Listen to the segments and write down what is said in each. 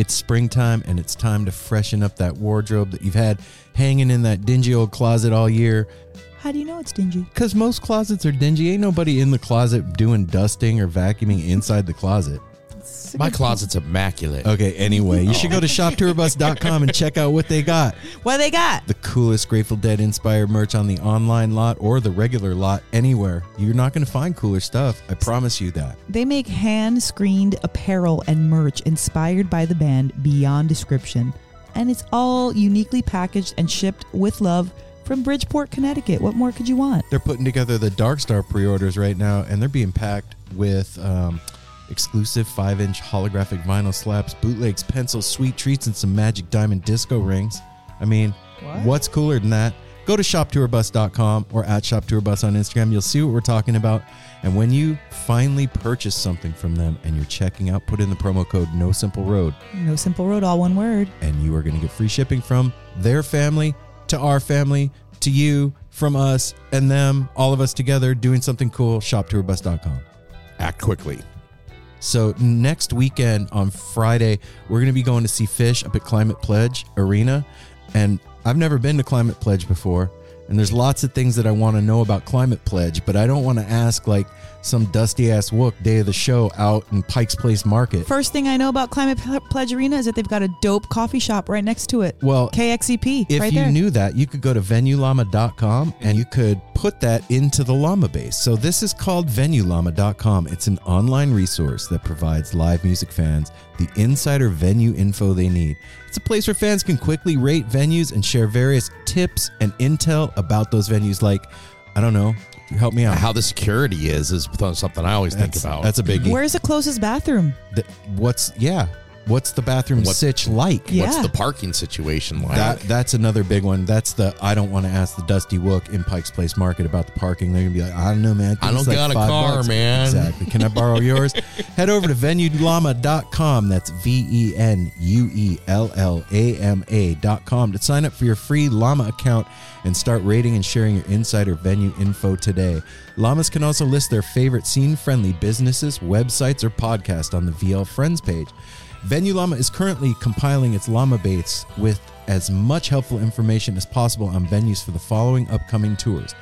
It's springtime and it's time to freshen up that wardrobe that you've had hanging in that dingy old closet all year. How do you know it's dingy? Because most closets are dingy. Ain't nobody in the closet doing dusting or vacuuming inside the closet. It's My closet's immaculate. Okay, anyway, you should go to shoptourbus.com and check out what they got. What they got? The coolest Grateful Dead inspired merch on the online lot or the regular lot anywhere. You're not going to find cooler stuff. I promise you that. They make hand screened apparel and merch inspired by the band beyond description. And it's all uniquely packaged and shipped with love from Bridgeport, Connecticut. What more could you want? They're putting together the Dark Star pre-orders right now, and they're being packed with um, exclusive five-inch holographic vinyl slaps, bootlegs, pencils, sweet treats, and some magic diamond disco rings. I mean, What? what's cooler than that? Go to shoptourbus.com or at shoptourbus on Instagram. You'll see what we're talking about. And when you finally purchase something from them and you're checking out, put in the promo code No Simple Road, No simple road, all one word. and you are going to get free shipping from their family to our family to you from us and them all of us together doing something cool shoptourbus.com Act quickly. So next weekend on friday we're going to be going to see Phish up at climate pledge arena. And i've never been to climate pledge before and there's lots of things that i want to know about climate pledge but i don't want to ask like some dusty ass wook day of the show out in pikes place market First thing I know about Climate P- Pledge Arena is that they've got a dope coffee shop right next to it. well KXEP, If right you there. knew that, you could go to venuellama.com and you could put that into the Llama base. So this is called venuellama.com. It's an online resource that provides live music fans the insider venue info they need. It's a place where fans can quickly rate venues and share various tips and intel about those venues like I don't know, help me out. How the security is is something I always think about. that's a biggie. Where's the closest bathroom? The- what's yeah, what's the bathroom What- sitch like? Yeah. What's the parking situation like? That that's another big one. That's the I don't want to ask the Dusty Wook in Pikes Place Market about the parking. They're gonna be like, I don't know, man. think I don't like got a car, bucks." man. Exactly. Can I borrow yours? Head over to venuellama.com. That's V E N U E L L A M A dot com to sign up for your free Llama account and start rating and sharing your insider venue info today. Llamas can also list their favorite scene-friendly businesses, websites, or podcasts on the VL Friends page. Venue Llama is currently compiling its Llama baits with as much helpful information as possible on venues for the following upcoming tours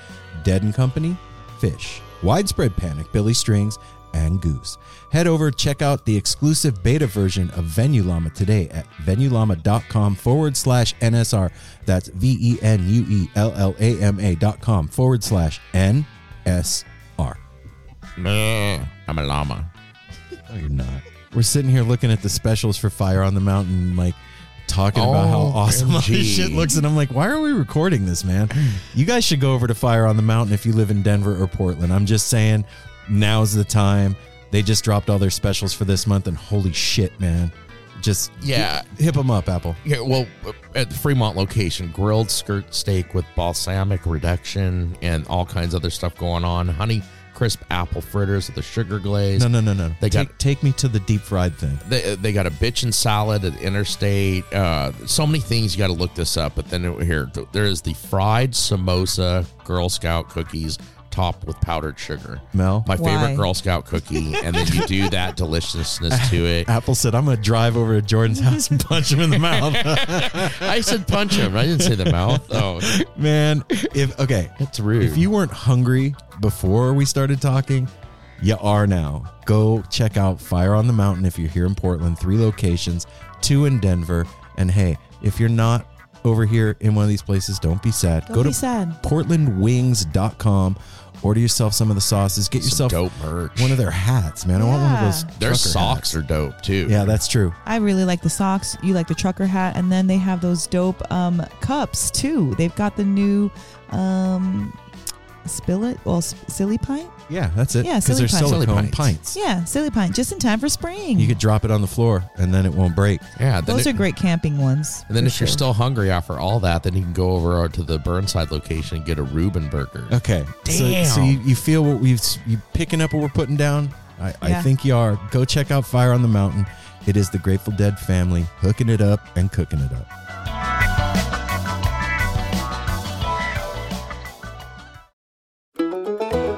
Dead and Company, Phish, Widespread Panic, Billy Strings, and Goose. Head over, check out the exclusive beta version of Venue Llama today at venuellama.com forward slash NSR. That's V E N U E L L A M A dot com forward slash NSR. I'm a llama. No, you're not. We're sitting here looking at the specials for Fire on the Mountain, like talking about how Oh, awesome all this shit looks. And I'm like, why are we recording this, man? You guys should go over to Fire on the Mountain if you live in Denver or Portland. I'm just saying, now's the time. They just dropped all their specials for this month, and holy shit, man. Just Yeah. hip them up, Apple. Yeah, well, uh, at the Fremont location, grilled skirt steak with balsamic reduction and all kinds of other stuff going on. Honey crisp apple fritters with a sugar glaze. No, no, no, no. They take, got- take me to the deep fried thing. They, they got a bitchin' salad at Interstate. Uh, so many things you got to look this up. But then here, there is the fried samosa Girl Scout cookies topped with powdered sugar. Mel, My Why? favorite Girl Scout cookie, and then you do that deliciousness to it. Apple said, "I'm gonna drive over to Jordan's house and punch him in the mouth." I said punch him. I didn't say the mouth. Oh, Man, if okay, that's rude. if you weren't hungry before we started talking, you are now. Go check out Fire on the Mountain if you're here in Portland. Three locations, two in Denver, and hey, if you're not over here in one of these places, don't be sad. Don't Go be to sad. portlandwings.com. Order yourself some of the sauces. Get Some yourself dope merch. one of their hats, man. I want one of those. Yeah. Their trucker socks hats. are dope too. Yeah, that's true. I really like the socks. You like the trucker hat, and then they have those dope um, cups too. They've got the new um, spill it, well, s- silly pint. Yeah, that's it. Yeah, because silly they're pints. Silly silicone pints. pints. Yeah, silly pint, just in time for spring. You could drop it on the floor and then it won't break. yeah. Then those it- are great camping ones. And then for if you're sure. still hungry after all that, then you can go over uh, to the Burnside location and get a Reuben burger. Okay. So, Damn. so you, you feel what we've you picking up what we're putting down? I, I Yeah. think you are. Go check out Fire on the Mountain. It is the Grateful Dead family hooking it up and cooking it up.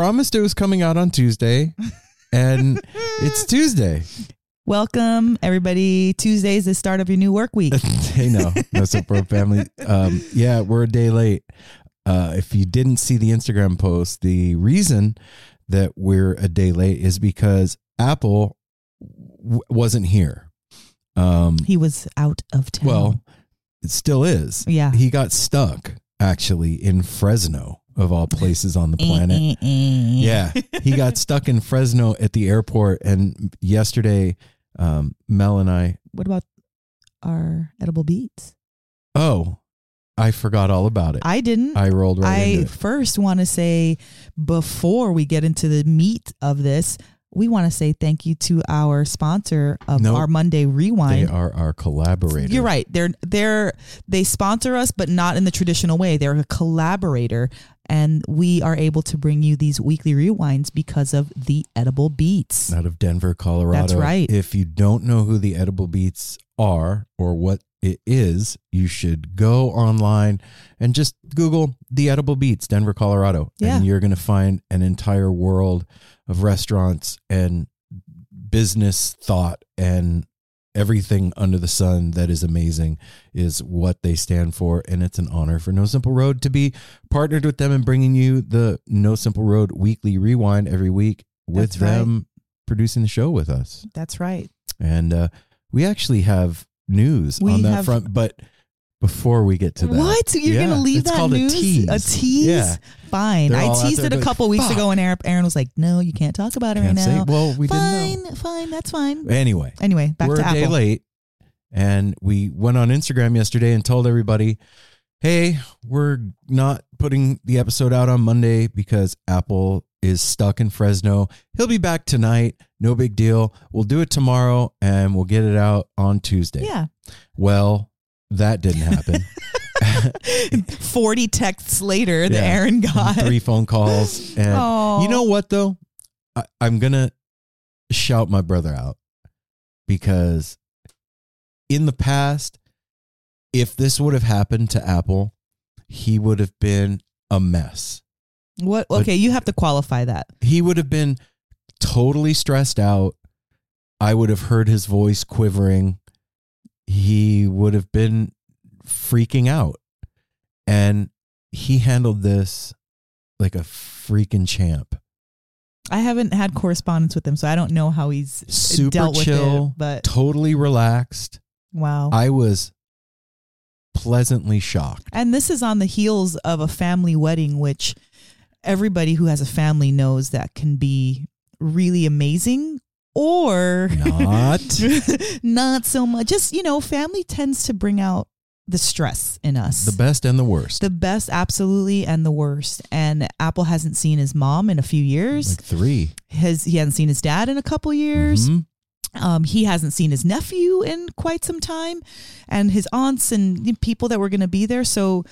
Promised it was coming out on Tuesday, and it's Tuesday. Welcome everybody. Tuesday's the start of your new work week. hey, no, no support family. Um, yeah, we're a day late. Uh, if you didn't see the Instagram post, the reason that we're a day late is because Apple w- wasn't here. Um, He was out of town. well, it still is. yeah. He got stuck actually in Fresno, of all places on the eh, planet. Eh, eh, yeah. Yeah, he got stuck in Fresno at the airport, and yesterday, um, Mel and I. What about our Edible Beats? Oh, I forgot all about it. I didn't. I rolled right I first want to say before we get into the meat of this, we want to say thank you to our sponsor of No, our Monday Rewind. They are our collaborators. You're right. They're they're they sponsor us, but not in the traditional way. They're a collaborator, and we are able to bring you these weekly rewinds because of the edible beats. out of Denver, Colorado. That's right. If you don't know who the Edible Beats are or what it is, you should go online and just Google the Edible Beats, Denver, Colorado. Yeah. And you're going to find an entire world of restaurants and business thought and everything under the sun that is amazing is what they stand for and it's an honor for no simple road to be partnered with them and bringing you the no simple road weekly rewind every week with That's right. them producing the show with us That's right. and uh, we actually have news We on that have- front but before we get to that What? You're Yeah, gonna leave that. it's that called news? a tease A tease? yeah Fine. They're I teased it a going, couple weeks "Fuck." ago, and Aaron, Aaron was like, "No, you can't talk about it Can't right say- now." well we fine, didn't know fine. That's fine. anyway Anyway, back we're to a day Apple. late and we went on instagram yesterday and told everybody hey we're not putting the episode out on monday because apple is stuck in fresno he'll be back tonight no big deal we'll do it tomorrow and we'll get it out on tuesday Yeah. well that didn't happen Forty texts later, that Yeah. Aaron got. three phone calls and you know what though I, i'm gonna shout my brother out because in the past if this would have happened to apple he would have been a mess What? But- Okay, you have to qualify that. he would have been totally stressed out i would have heard his voice quivering he would have been freaking out and he handled this like a freaking champ I haven't had correspondence with him, so I don't know how he's super dealt with chill, it. But totally relaxed. wow. I was pleasantly shocked. And this is on the heels of a family wedding, which everybody who has a family knows that can be really amazing or Not not so much. Just, you know, family tends to bring out the stress in us. the best and the worst. The best, absolutely, and the worst. And Apple hasn't seen his mom in a few years. like three. His he hasn't seen his dad in a couple years. Mhm. Um, he hasn't seen his nephew in quite some time, and his aunts and people that were going to be there. So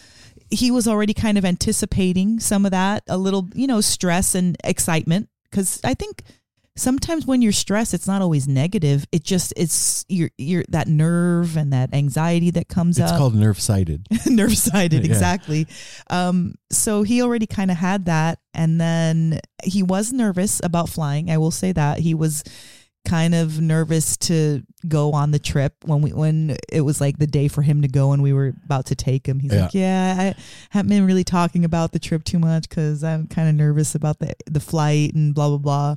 he was already kind of anticipating some of that, a little, you know, stress and excitement. Because I think sometimes when you're stressed, it's not always negative. It just it's your your that nerve and that anxiety that comes It's up It's called nerve sighted. nerve sided Yeah. exactly um so he already kind of had that and then he was nervous about flying i will say that he was kind of nervous to go on the trip when we when it was like the day for him to go and we were about to take him he's like yeah i haven't been really talking about the trip too much because i'm kind of nervous about the the flight and blah blah blah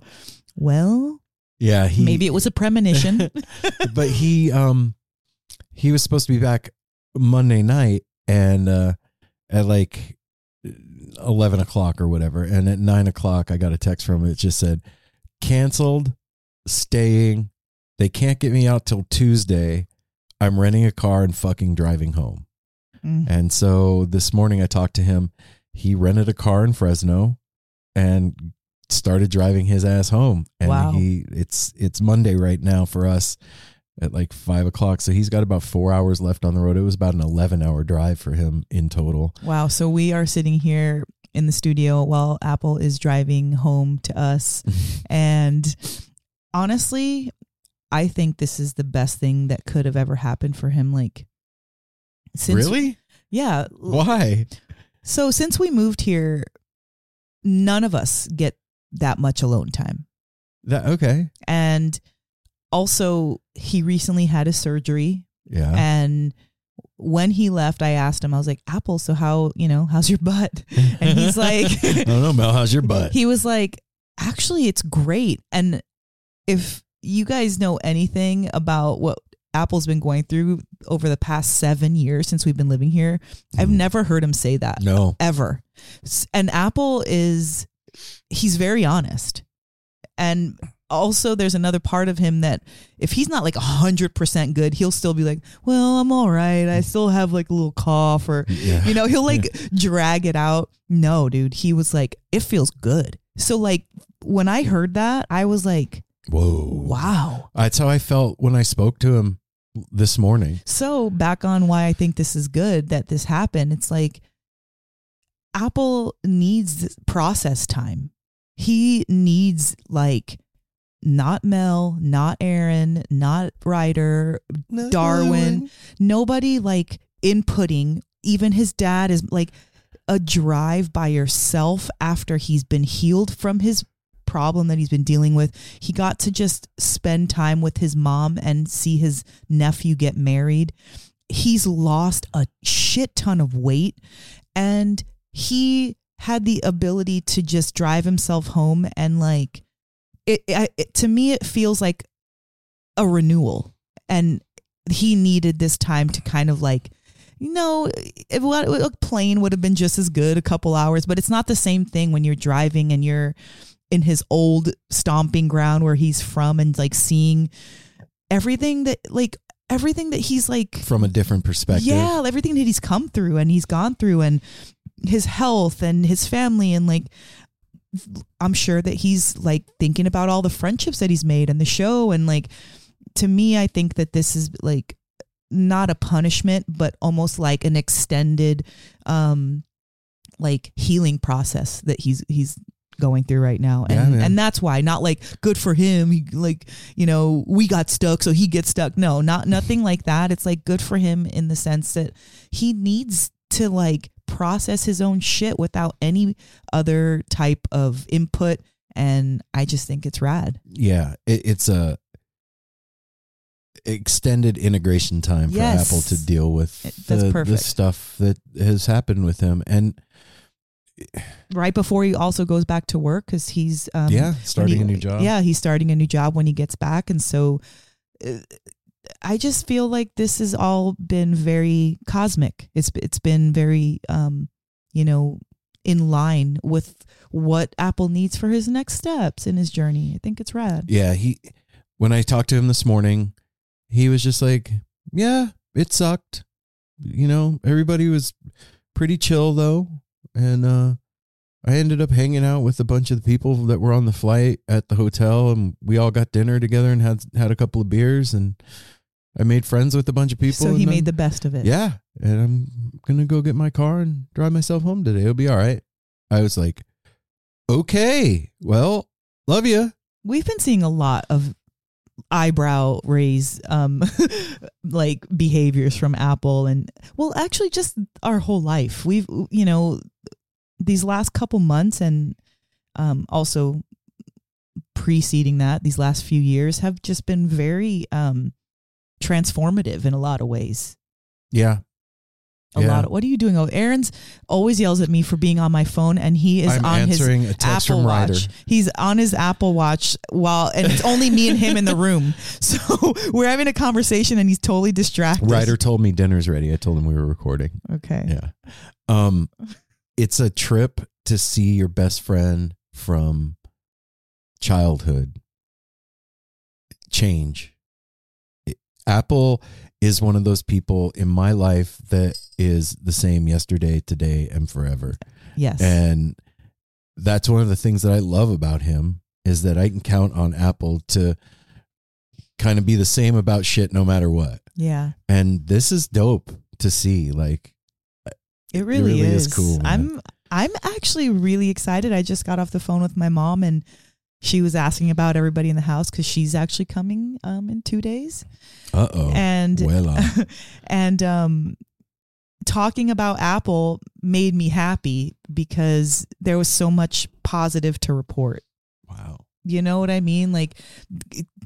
well Yeah, he maybe it was a premonition but he um he was supposed to be back Monday night and uh at like eleven o'clock or whatever. And at nine o'clock I got a text from him. It just said, Cancelled, staying. They can't get me out till Tuesday. I'm renting a car and fucking driving home. Mm. And so this morning I talked to him. He rented a car in Fresno and started driving his ass home. And Wow. he it's it's Monday right now for us at like five o'clock. So he's got about four hours left on the road. It was about an eleven hour drive for him in total. Wow. So we are sitting here in the studio while Apple is driving home to us. and honestly, I think this is the best thing that could have ever happened for him. Like, since, really? Yeah. Why? So since we moved here, none of us get that much alone time. That okay. And also, he recently had a surgery Yeah. and when he left, I asked him, I was like, Apple, so how, you know, how's your butt? And he's like, I don't know, Mel. How's your butt? he was like, actually, it's great. And if you guys know anything about what Apple's been going through over the past seven years since we've been living here, I've Mhm. never heard him say that no. ever. And Apple is, he's very honest. And also, there's another part of him that if he's not like 100% good, he'll still be like, well, I'm all right. I still have like a little cough or, Yeah. you know, he'll like drag it out. No, dude, he was like, it feels good. So, like, when I heard that, I was like, Whoa. wow. That's how I felt when I spoke to him this morning. So back on why I think this is good that this happened. It's like Apple needs process time. He needs like not Mel, not Aaron, not Ryder, Darwin. Nobody like inputting. Even his dad is like a drive by yourself after he's been healed from his problem that he's been dealing with. He got to just spend time with his mom and see his nephew get married. He's lost a shit ton of weight and he had the ability to just drive himself home and like it, it to me it feels like a renewal and he needed this time to kind of like you know if what a plane would have been just as good a couple hours but it's not the same thing when you're driving and you're in his old stomping ground where he's from and like seeing everything that like everything that he's like From a different perspective. yeah, everything that he's come through and he's gone through and his health and his family and like I'm sure that he's like thinking about all the friendships that he's made and the show. And like to me I think that this is like not a punishment but almost like an extended um like healing process that he's he's going through right now. And man. and that's why. Not like good for him. He, like you know we got stuck so he gets stuck. No not nothing like that. It's like good for him in the sense that he needs to like process his own shit without any other type of input and i just think it's rad. Yeah it, it's a extended integration time for Yes. apple to deal with the, the stuff that has happened with him and right before he also goes back to work because he's um, yeah starting he- a new job. Yeah, he's starting a new job when he gets back, and so uh, I just feel like this has all been very cosmic. It's it's been very um, you know in line with what Apple needs for his next steps in his journey. I think it's rad. yeah he when i talked to him this morning he was just like yeah it sucked you know everybody was pretty chill though and uh i ended up hanging out with a bunch of the people that were on the flight at the hotel and we all got dinner together and had had a couple of beers and i made friends with a bunch of people so he made I'm- the best of it. yeah and i'm gonna go get my car and drive myself home today it'll be all right i was like okay well love you We've been seeing a lot of eyebrow raise um like behaviors from Apple and well actually just our whole life. We've you know these last couple months and um also preceding that these last few years have just been very um transformative in a lot of ways. yeah A Yeah. lot of what are you doing? Oh, Aaron's always yells at me for being on my phone and he is I'm on his Apple Ryder. Watch. He's on his Apple Watch while, and it's only me and him in the room. So we're having a conversation, and he's totally distracted. Ryder told me dinner's ready. I told him we were recording. Okay. Yeah. Um it's a trip to see your best friend from childhood change. It- Apple is one of those people in my life that is the same yesterday, today, and forever. Yes. And that's one of the things that I love about him is that I can count on Apple to kind of be the same about shit no matter what. yeah. And this is dope to see. Like, It really, really is is. cool, man. I'm I'm actually really excited. I just got off the phone with my mom, and she was asking about everybody in the house because she's actually coming um in two days. uh oh. and well, uh, and um talking about apple made me happy because there was so much positive to report wow. you know what i mean like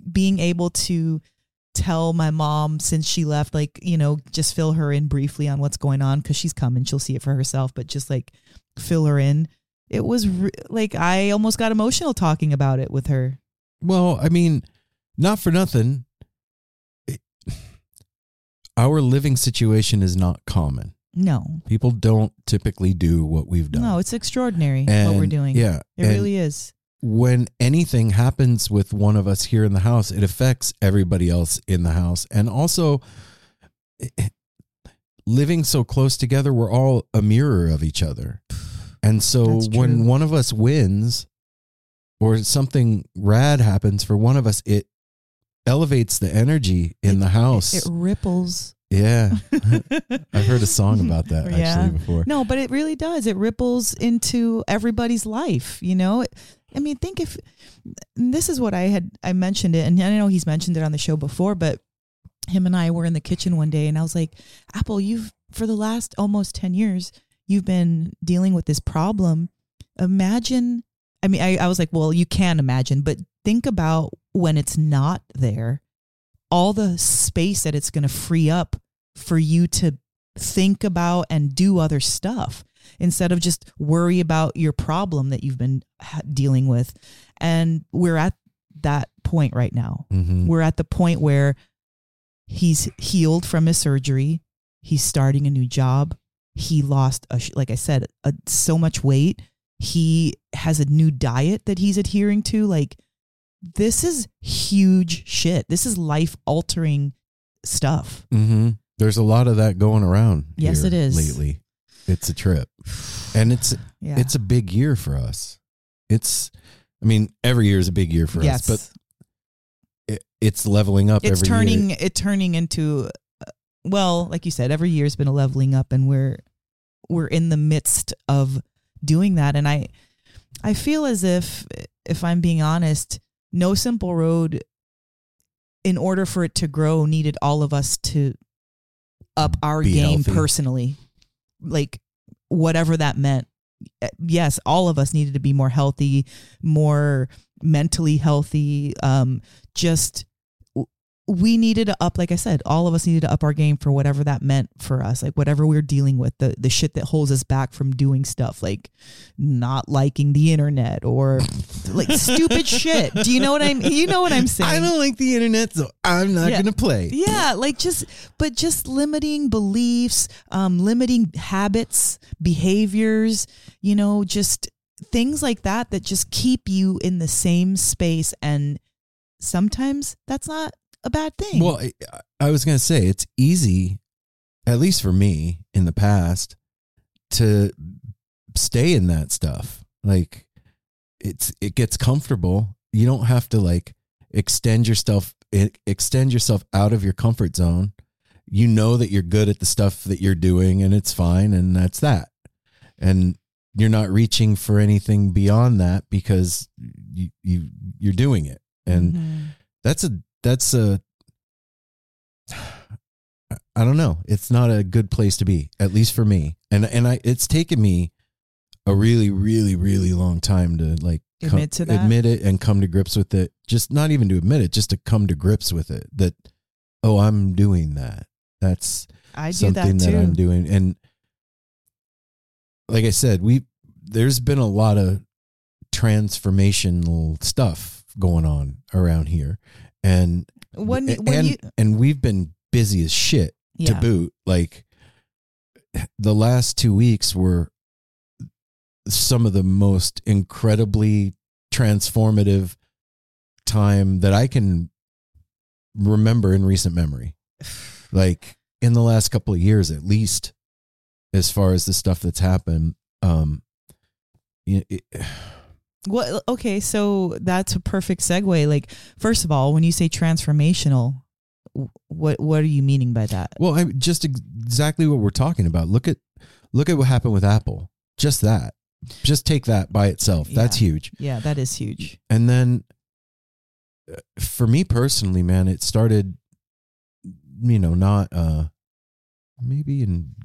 being able to tell my mom since she left like you know just fill her in briefly on what's going on because she's coming she'll see it for herself but just like fill her in it was re- like i almost got emotional talking about it with her Well, I mean, not for nothing. it- Our living situation is not common. no People don't typically do what we've done. no it's extraordinary what we're doing Yeah. it and really is when anything happens with one of us here in the house, it affects everybody else in the house. And also, eh, living so close together, we're all a mirror of each other. And so when one of us wins or something rad happens for one of us, it elevates the energy in It- the house. It ripples. yeah. I've heard a song about that actually Yeah. before. No, but it really does. It ripples into everybody's life, you know? I mean, think if this is what I had I mentioned it and I know he's mentioned it on the show before, but him and I were in the kitchen one day and I was like, "Apple, you've for the last almost 10 years, you've been dealing with this problem. Imagine I mean, I, I was like, well, you can imagine, but think about when it's not there, all the space that it's going to free up for you to think about and do other stuff instead of just worry about your problem that you've been dealing with. And we're at that point right now. Mhm. We're at the point where he's healed from his surgery. He's starting a new job. He lost, a, like I said, a, so much weight. He has a new diet that he's adhering to. Like, this is huge shit. This is life altering stuff. hmm There's a lot of that going around. Yes, it is. Lately, it's a trip, and it's Yeah. it's a big year for us. It's, I mean, every year is a big year for yes. us, but it, it's leveling up. it's every turning Year. it turning into well like you said every year's been a leveling up and we're we're in the midst of doing that and i i feel as if if i'm being honest no simple road in order for it to grow needed all of us to up our Be game healthy. personally like whatever that meant Uh, yes all of us needed to be more healthy more mentally healthy um just we needed to up like i said all of us needed to up our game for whatever that meant for us like whatever we are dealing with the the shit that holds us back from doing stuff like not liking the internet or like stupid shit do you know what i'm you know what i'm saying I don't like the internet, so I'm not Yeah. going to play. yeah, like just, but just limiting beliefs, um, limiting habits, behaviors, you know, just things like that that just keep you in the same space. And sometimes that's not a bad thing. Well, I, I was going to say it's easy, at least for me in the past, to stay in that stuff. Like it's it gets comfortable. You don't have to like extend yourself extend yourself out of your comfort zone. You know that you're good at the stuff that you're doing and it's fine and that's that. And you're not reaching for anything beyond that because you you you're doing it. And Mhm. that's a that's a I don't know. It's not a good place to be, at least for me. And and I it's taken me a really really really long time to like Admit to that? admit it and come to grips with it. Just not even to admit it, just to come to grips with it that oh, I'm doing that. That's I do something that that, too. I'm doing. And like I said, we there's been a lot of transformational stuff going on around here, and when when and you, and we've been busy as shit to boot. Like the last two weeks were some of the most incredibly transformative time that I can remember in recent memory. Like in the last couple of years, at least, as far as the stuff that's happened. Um, you it, Well, okay, so that's a perfect segue. Like, first of all, when you say transformational, what what are you meaning by that? Well, I'm just exactly what we're talking about. Look at look at what happened with Apple. Just that. Just take that by itself. That's huge. Yeah, that is huge. And then uh, for me personally, man, it started you know, not uh maybe in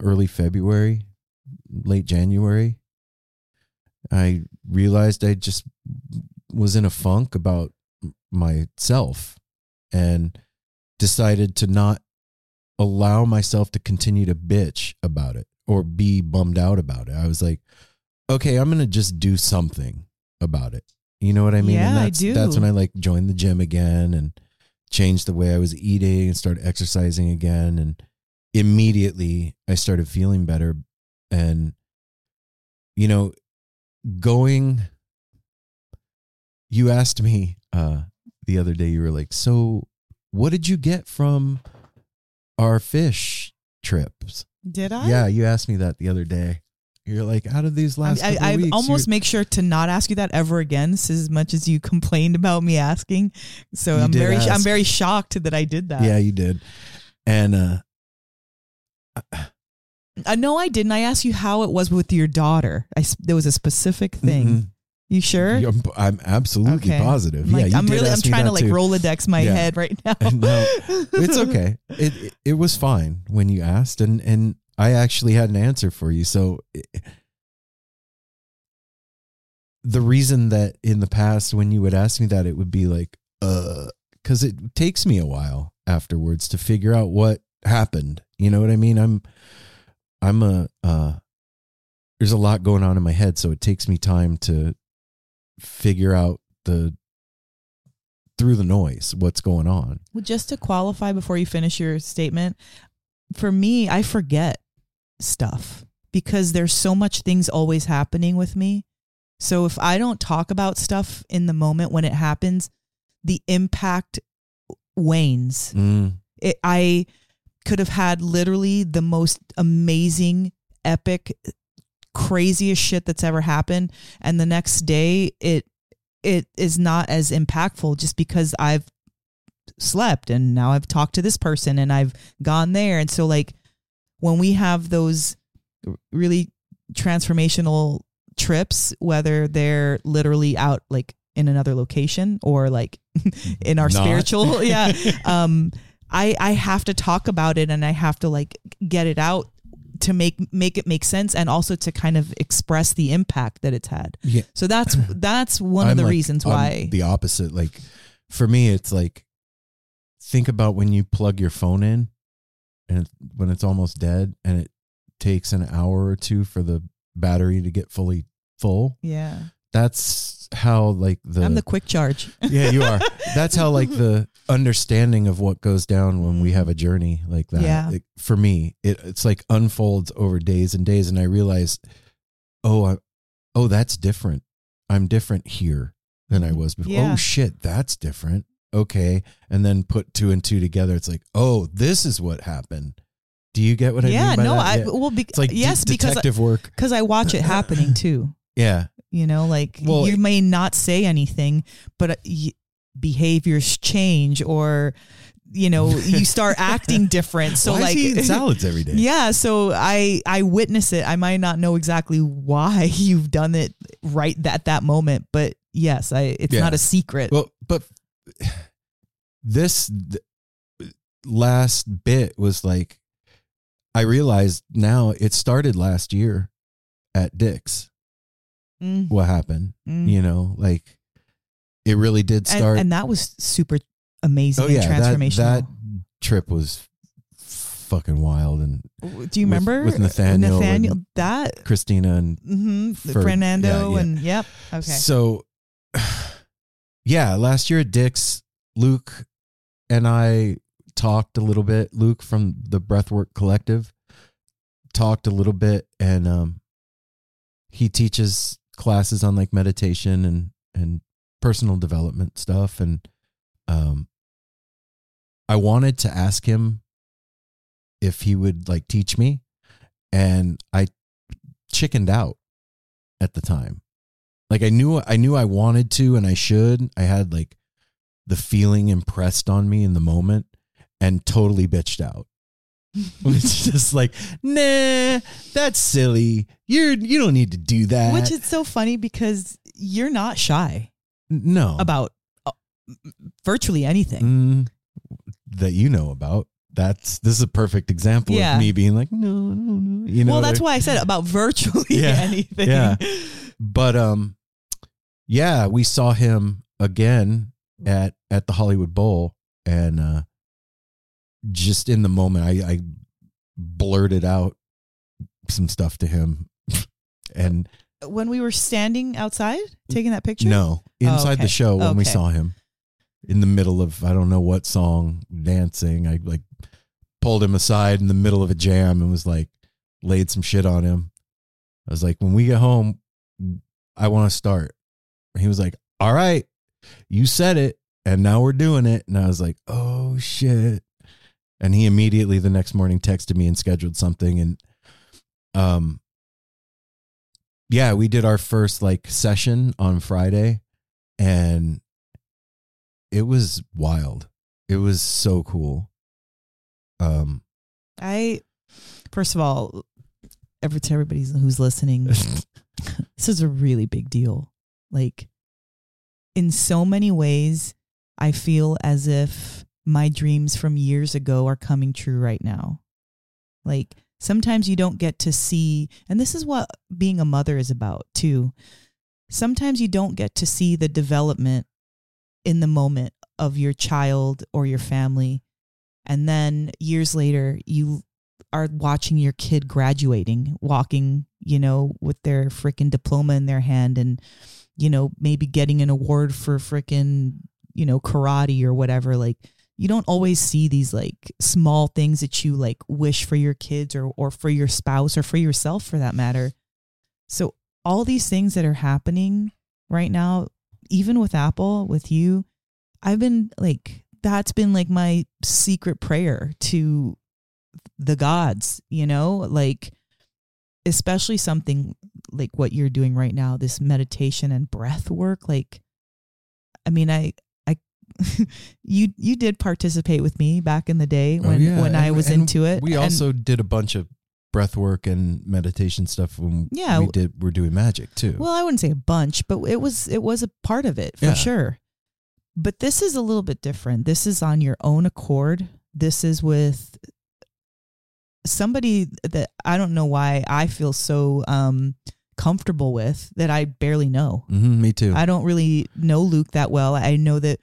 early February, late January. I realized I just was in a funk about myself and decided to not allow myself to continue to bitch about it or be bummed out about it. I was like, okay, I'm going to just do something about it. You know what I mean? Yeah, and I do. That's when I like joined the gym again and changed the way I was eating and started exercising again. And immediately I started feeling better. And, you know, going, you asked me uh, the other day, you were like, so what did you get from our Phish trips? Did I? Yeah, you asked me that the other day. You're like out of these last. I, I weeks, almost make sure to not ask you that ever again, as much as you complained about me asking. So I'm very, I'm very shocked that I did that. yeah, you did, and uh, Uh, no, I didn't. I asked you how it was with your daughter. I there was a specific thing. mhm. You sure? I'm, I'm absolutely Okay. positive. Like, yeah, you I'm really, I'm trying to like too. Rolodex my Yeah. head right now. No, it's okay. It, it it was fine when you asked, and and I actually had an answer for you. So it, the reason that in the past when you would ask me that, it would be like, uh, because it takes me a while afterwards to figure out what happened. You know what I mean? I'm I'm a uh, there's a lot going on in my head, so it takes me time to figure out the through the noise what's going on. Well, just to qualify before you finish your statement, for me, I forget stuff because there's so much things always happening with me. So if I don't talk about stuff in the moment when it happens, the impact wanes. Mm. It, I could have had literally the most amazing, epic, craziest shit that's ever happened, and the next day it it is not as impactful just because I've slept and now I've talked to this person and I've gone there, and so like when we have those really transformational trips, whether they're literally out like in another location or like in our Not. spiritual, yeah, um, I I have to talk about it and I have to like get it out to make make it make sense and also to kind of express the impact that it's had. Yeah. So that's that's one of I'm the like- reasons I'm why. the opposite. Like for me, it's like think about when you plug your phone in, and it, when it's almost dead, and it takes an hour or two for the battery to get fully full. yeah, That's how like the, I'm the quick charge. yeah you are. That's how like the understanding of what goes down when we have a journey like that. Yeah. Like, for me, it it's like unfolds over days and days, and I realize, oh, I, oh, that's different. I'm different here than I mm-hmm. was before. Yeah. Oh shit, that's different. Okay, and then put two and two together. It's like, oh, this is what happened. Do you get what I yeah, mean? by no, that? I Yeah. well, be, It's like yes, de- because detective work. because I watch it happening too. Yeah, You know, like Well, you may not say anything, but uh, y- behaviors change, or you know, you start acting different. So Why like, is he eating salads every day? yeah. So I I witness it. I might not know exactly why you've done it right at that moment, but yes, I it's Yeah. not a secret. Well, but this th- last bit was like, I realized now it started last year at Dick's. Mm, What happened? mm. You know, like it really did start. and that was super amazing oh yeah, and that, transformational. that trip was fucking wild. And Do you with- remember with Nathaniel Nathaniel and- that Christina and hmm For- Fernando yeah, yeah. and yep. Okay. So, yeah, last year at Dick's, Luke and I talked a little bit. Luke from the Breathwork Collective talked a little bit, and um, he teaches classes on like meditation and and personal development stuff. And um, I wanted to ask him if he would like teach me, and I chickened out at the time like I knew I knew I wanted to and I should. I had like the feeling impressed on me in the moment and totally bitched out. it's just like, nah, that's silly. You're you don't need to do that. Which is so funny because you're not shy no about uh, virtually anything. Mm, that you know about. That's this is a perfect example Yeah. of me being like, no, no, no. You know, well, that's why I said about virtually Yeah. anything. Yeah. but um yeah we saw him again at at the hollywood bowl and uh just in the moment i i blurted out some stuff to him. And When we were standing outside taking that picture, no oh, inside okay. the show when we saw him in the middle of i don't know what song dancing i like pulled him aside in the middle of a jam and was like laid some shit on him. I was like when we get home i want to start. And he was like all right you said it and now we're doing it. And i was like oh shit and he immediately the next morning texted me and scheduled something and um yeah, we did our first like session on Friday and it was wild. It was so cool. Um I first of all, ever to everybody who's listening, this is a really big deal. Like in so many ways, I feel as if my dreams from years ago are coming true right now. Like sometimes you don't get to see, and this is what being a mother is about too. Sometimes you don't get to see the development in the moment of your child or your family. And then years later, you are watching your kid graduating, walking, you know, with their freaking diploma in their hand and, you know, maybe getting an award for freaking, you know, karate or whatever. Like, you don't always see these like small things that you like wish for your kids or, or for your spouse or for yourself for that matter. So, all these things that are happening right now, even with Apple, with you, I've been like, that's been like my secret prayer to the gods, you know, like especially something like what you're doing right now, this meditation and breath work. Like, I mean, I, you, you did participate with me back in the day oh, when, yeah, when I was into it. We And- also did a bunch of breath work and meditation stuff when Yeah. we did we're doing magic too. Well, I wouldn't say a bunch, but it was it was a part of it for Yeah. sure. But this is a little bit different. This is on your own accord. This is with somebody that I don't know why I feel so um comfortable with that I barely know. Mhm, me too. I don't really know Luke that well. I know that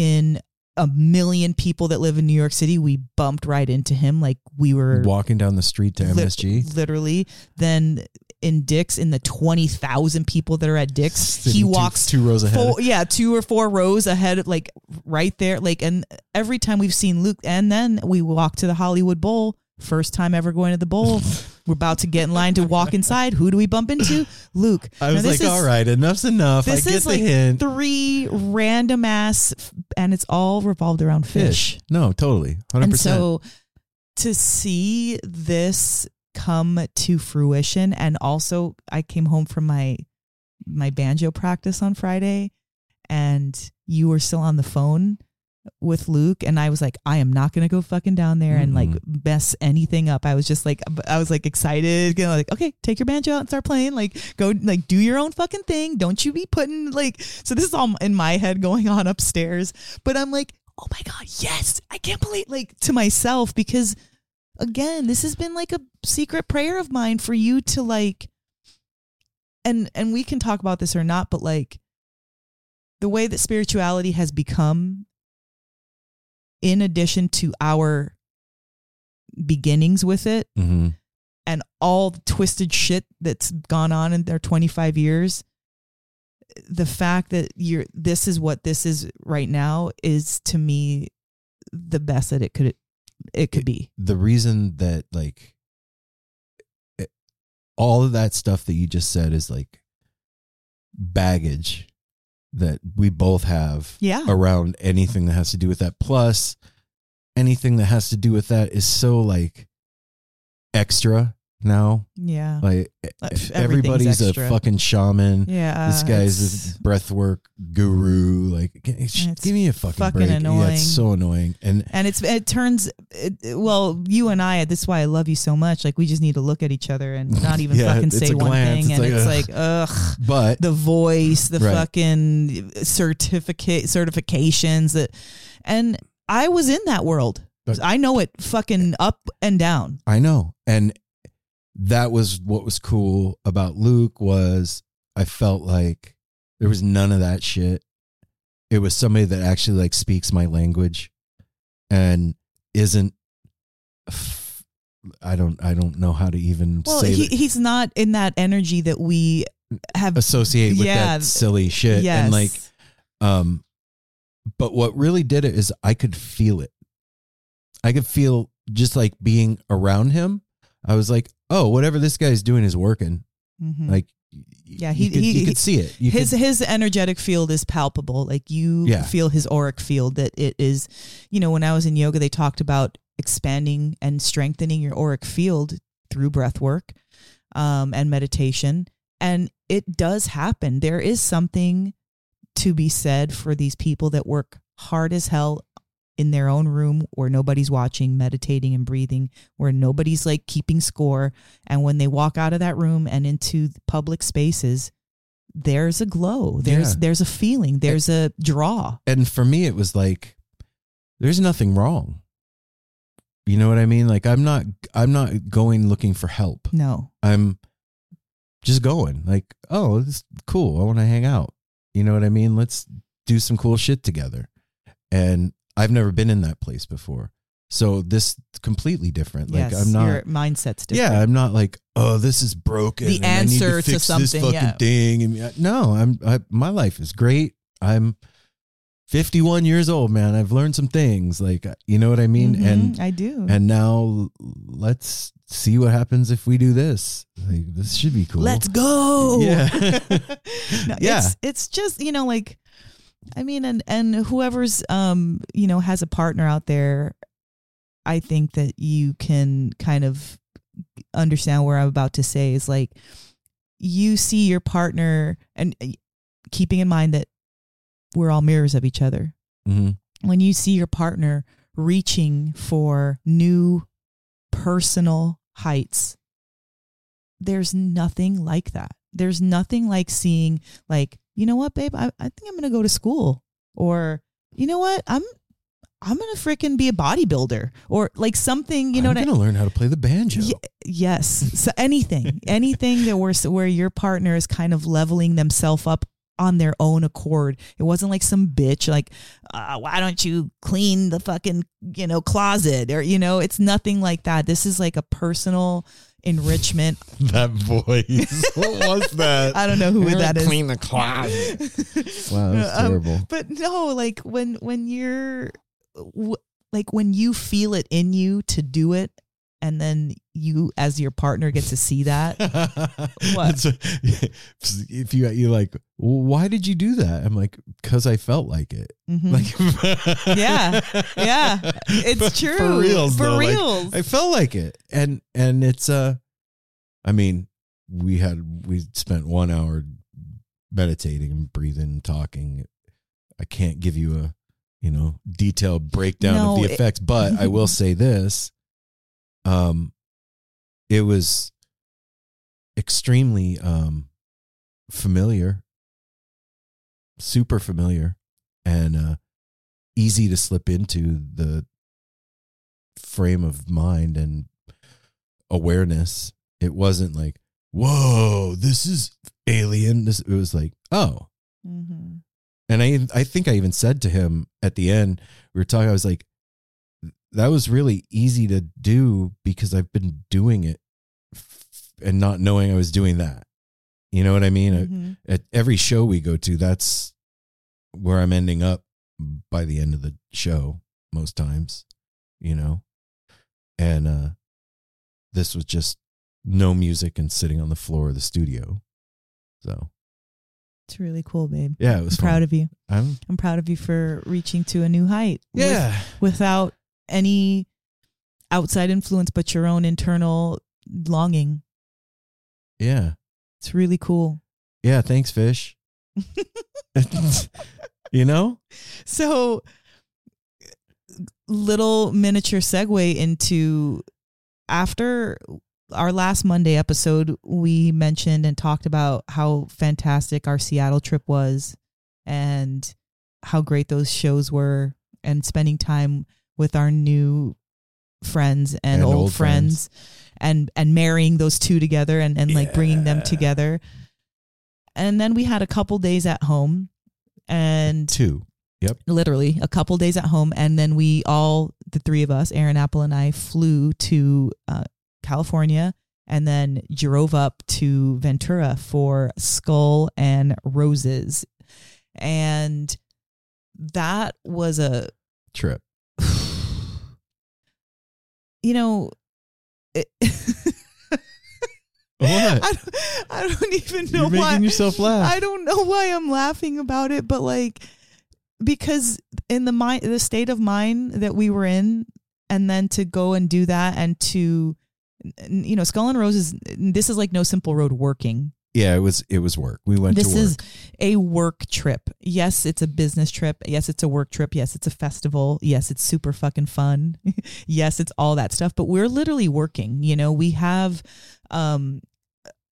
in a million people that live in New York City, we bumped right into him like we were Walking down the street to MSG. literally. Then in Dick's, in the twenty thousand people that are at Dick's, he Sitting two- walks two rows ahead. four, yeah, two or four rows ahead, like right there. Like, and every time we've seen Luke, and then we walk to the Hollywood Bowl. First time ever going to the bowl. We're about to get in line to walk inside. Who do we bump into? Luke. I was this like, is- all right, enough's enough. I This get is the like hint. three random ass, and it's all revolved around Phish. No, totally. 100%. And so to see this come to fruition and also I came home from my my banjo practice on Friday and you were still on the phone with Luke and I was like I am not going to go fucking down there and like mm-hmm. mess anything up. I was just like I was like excited, you know, like okay, take your banjo out and start playing, like go like do your own fucking thing. Don't you be putting like so this is all in my head going on upstairs, but I'm like oh my god yes i can't believe like to myself because again this has been like a secret prayer of mine for you to like and and we can talk about this or not but like the way that spirituality has become in addition to our beginnings with it Mhm. and all the twisted shit that's gone on in their 25 years the fact that you're this is what this is right now is to me the best that it could it could be the reason that like it- all of that stuff that you just said is like baggage that we both have yeah. around anything that has to do with that. Plus anything that has to do with that is so like extra now yeah like Uh, everybody's extra. a fucking shaman yeah this guy's a breathwork guru like give me a fucking, fucking break yeah annoying. it's so annoying and and it's it turns it, well you and i this is why i love you so much like we just need to look at each other and not even Yeah, fucking say one glance. thing It's and like, it's like ugh but the voice, the Right. fucking certificate certifications that and I was in that world. But- I know it fucking up and down. I know. And that was what was cool about Luke was I felt like there was none of that shit. It was somebody that actually like speaks my language and isn't I don't I don't know how to even Well, he, he's not in that energy that we have associate with yeah, that silly shit yes. and like um but what really did it is I could feel it. I could feel just like being around him. I was like, "Oh, whatever this guy's doing is working." Mhm. Like, Yeah, you he- could, he- you could see it. You his could, his energetic field is palpable. Like you Yeah. feel his auric field that it is. You know, when I was in yoga, they talked about expanding and strengthening your auric field through breath work um, and meditation. And it does happen. There is something to be said for these people that work hard as hell in their own room where nobody's watching, meditating and breathing, where nobody's like keeping score. And when they walk out of that room and into public spaces, there's a glow. There's Yeah. there's a feeling. There's a draw. and for me it was like there's nothing wrong you know what i mean like i'm not i'm not going looking for help No. i'm just going like oh this is cool i want to hang out you know what i mean let's do some cool shit together and i've never been in that place before so this completely different like yes, i'm not your mindset's different. yeah i'm not like oh this is broken The and I need answer to fix something, this fucking yeah. thing and no i'm I, my life is great i'm 51 years old man i've learned some things like you know what i mean Mhm, and I do. and now let's see what happens if we do this like this should be cool Let's go. Yeah. No, Yeah. It's, it's just, you know, like, I mean, and, and whoever's, um, you know, has a partner out there, I think that you can kind of understand where I'm about to say is like, you see your partner and uh, keeping in mind that we're all mirrors of each other. Mhm. When you see your partner reaching for new personal heights, there's nothing like that. There's nothing like seeing, like, you know what, babe, I, I think I'm gonna go to school. Or, you know what, I'm I'm gonna freaking be a bodybuilder. Or like something, you know i'm what I gonna learn how to play the banjo Ye- yes. So anything, anything that where where your partner is kind of leveling themselves up on their own accord. It wasn't like some bitch like, uh, why don't you clean the fucking you know closet or you know, it's nothing like that. This is like a personal enrichment. that voice. what was that? I don't know who that is. Clean the closet. wow that's Um, terrible But no, like when when you're w- like when you feel it in you to do it, and then you as your partner get to see that. What? If you you like well, why did you do that i'm like because i felt like it Mhm. like Yeah. Yeah, it's true. for reals For though, like, reals. I felt like it, and and it's uh, I mean, we had we spent one hour meditating and breathing and talking. I can't give you a you know detailed breakdown No, of the it- effects, but I will say this: um, it was extremely um familiar, super familiar, and uh, easy to slip into the frame of mind and awareness. It wasn't like, whoa, this is alien. This it was like, oh. mm-hmm. And I I think I even said to him at the end, we were talking, I was like, that was really easy to do because I've been doing it f- and not knowing I was doing that. You know what I mean? Mhm. At every show we go to, that's where I'm ending up by the end of the show most times, you know? And uh this was just no music and sitting on the floor of the studio. So It's really cool, babe. yeah, it I'm was proud of you. I'm I'm proud of you for reaching to a new height. with- yeah. without any outside influence, but your own internal longing. Yeah. It's really cool. Yeah, thanks, fish. you know? So, little miniature segue into after our last Monday episode, we mentioned and talked about how fantastic our Seattle trip was and how great those shows were, and spending time with our new friends and, And old, old friends, and and marrying those two together and and like bringing them together. And then we had a couple days at home and Two. yep literally a couple days at home and then we all the three of us aaron apple and i flew to uh, california and then drove up to ventura for skull and roses and that was a Trip. You know it, What? I, don't, I don't even know You're making why yourself laugh. I don't know why I'm laughing about it, but like because in the mind the state of mind that we were in and then to go and do that and to you know skull and roses this is like no simple road working yeah, it was it was work. We went this to work. is a work trip. Yes, it's a business trip. Yes, it's a work trip. Yes, it's a festival. Yes, it's super fucking fun. yes, it's all that stuff, but we're literally working. You know, we have um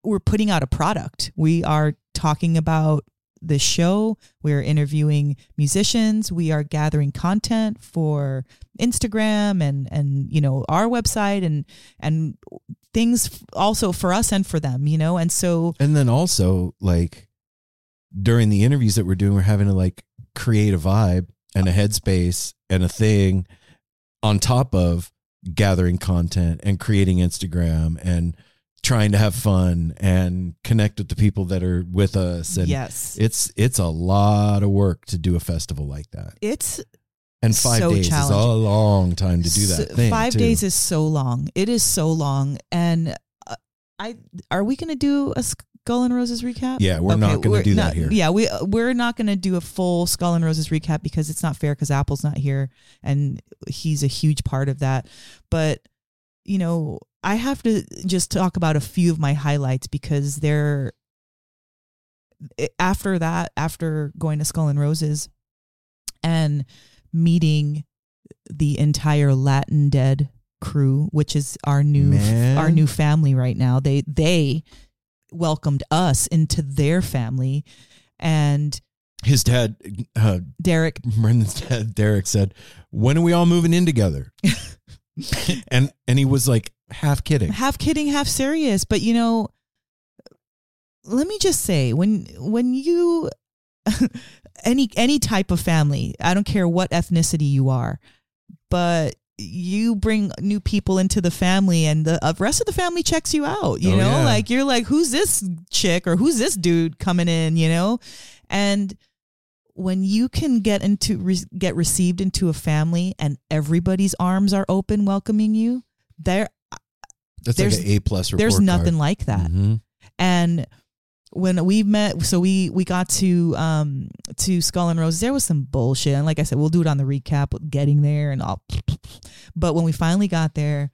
we're putting out a product. We are talking about the show. We're interviewing musicians. We are gathering content for Instagram and and you know our website and and things also for us and for them. You know, and so and then also like during the interviews that we're doing, we're having to like create a vibe and a headspace and a thing on top of gathering content and creating Instagram and trying to have fun and connect with the people that are with us and yes, it's it's a lot of work to do a festival like that it's and five So days is a long time to do that So- thing Five too. days is so long. It is so long, and uh, I are we going to do a Skull and Roses recap? yeah we're not going to do not- that here Yeah, we we're not going to do a full Skull and Roses recap because it's not fair because Apple's not here and he's a huge part of that. But you know, I have to just talk about a few of my highlights because they're after that, after going to Skull and Roses and meeting the entire Latin Dead crew, which is our new Man. our new family right now. They they welcomed us into their family and his dad uh, Derek Brendan's dad Derek said, "When are we all moving in together?" and and he was like half kidding. half kidding, half serious, but you know let me just say when when you any any type of family, I don't care what ethnicity you are, but you bring new people into the family and the uh, rest of the family checks you out, you Oh, know? yeah. Like you're like who's this chick or who's this dude coming in, you know? And when you can get into re- get received into a family and everybody's arms are open welcoming you, there That's like there's- an A plus report. there's nothing like that. Mhm. And when we met, so we we got to um to Skull and Roses. There was some bullshit, and like I said, we'll do it on the recap. Getting there and all, but when we finally got there,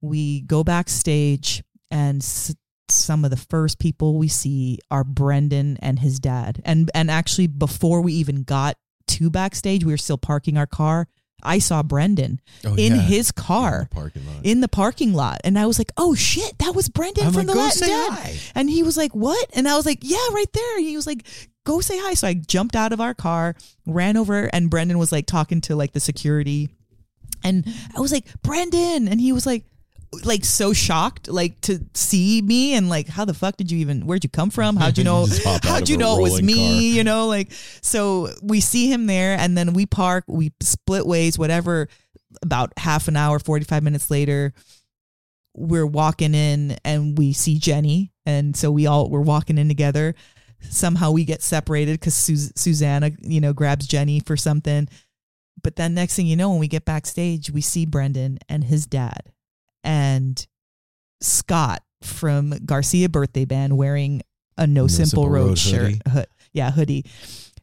we go backstage, and s- some of the first people we see are Brendan and his dad. And and actually, before we even got to backstage, we were still parking our car. I saw Brendan Oh, in yeah. his In car the parking lot. in the parking lot, and I was like, "Oh shit, that was Brendan I'm from like, the "Go Latin say Dad." hi. And he was like, "What?" And I was like, "Yeah, right there." He was like, "Go say hi." So I jumped out of our car, ran over, and Brendan was like talking to like the security, and I was like, "Brendan," and he was like. Like so shocked, like to see me, and like, how the fuck did you even? Where'd you come from? How'd you know? You just hop out how'd you know it was me? car. You know, like so we see him there, and then we park, we split ways, whatever. About half an hour, forty five minutes later, we're walking in and we see Jenny, and so we all we're walking in together. Somehow we get separated because Sus- Susanna, you know, grabs Jenny for something. But then next thing you know, when we get backstage, we see Brendan and his dad, and Scott from Garcia Birthday Band wearing a No, Simple, Simple Road, Road shirt, hoodie. Hood- yeah, hoodie.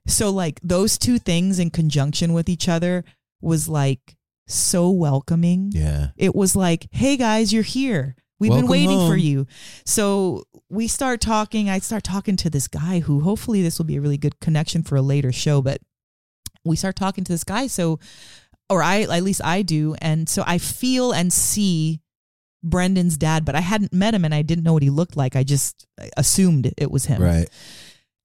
So like those two things in conjunction with each other was like so welcoming Yeah. it was like, "Hey guys, you're here. We've Welcome been waiting for you." So we start talking. I start talking to this guy who hopefully this will be a really good connection for a later show. But we start talking to this guy. So, or I at least I do, and so I feel and see Brendan's dad, but I hadn't met him and I didn't know what he looked like. I just assumed it was him Right.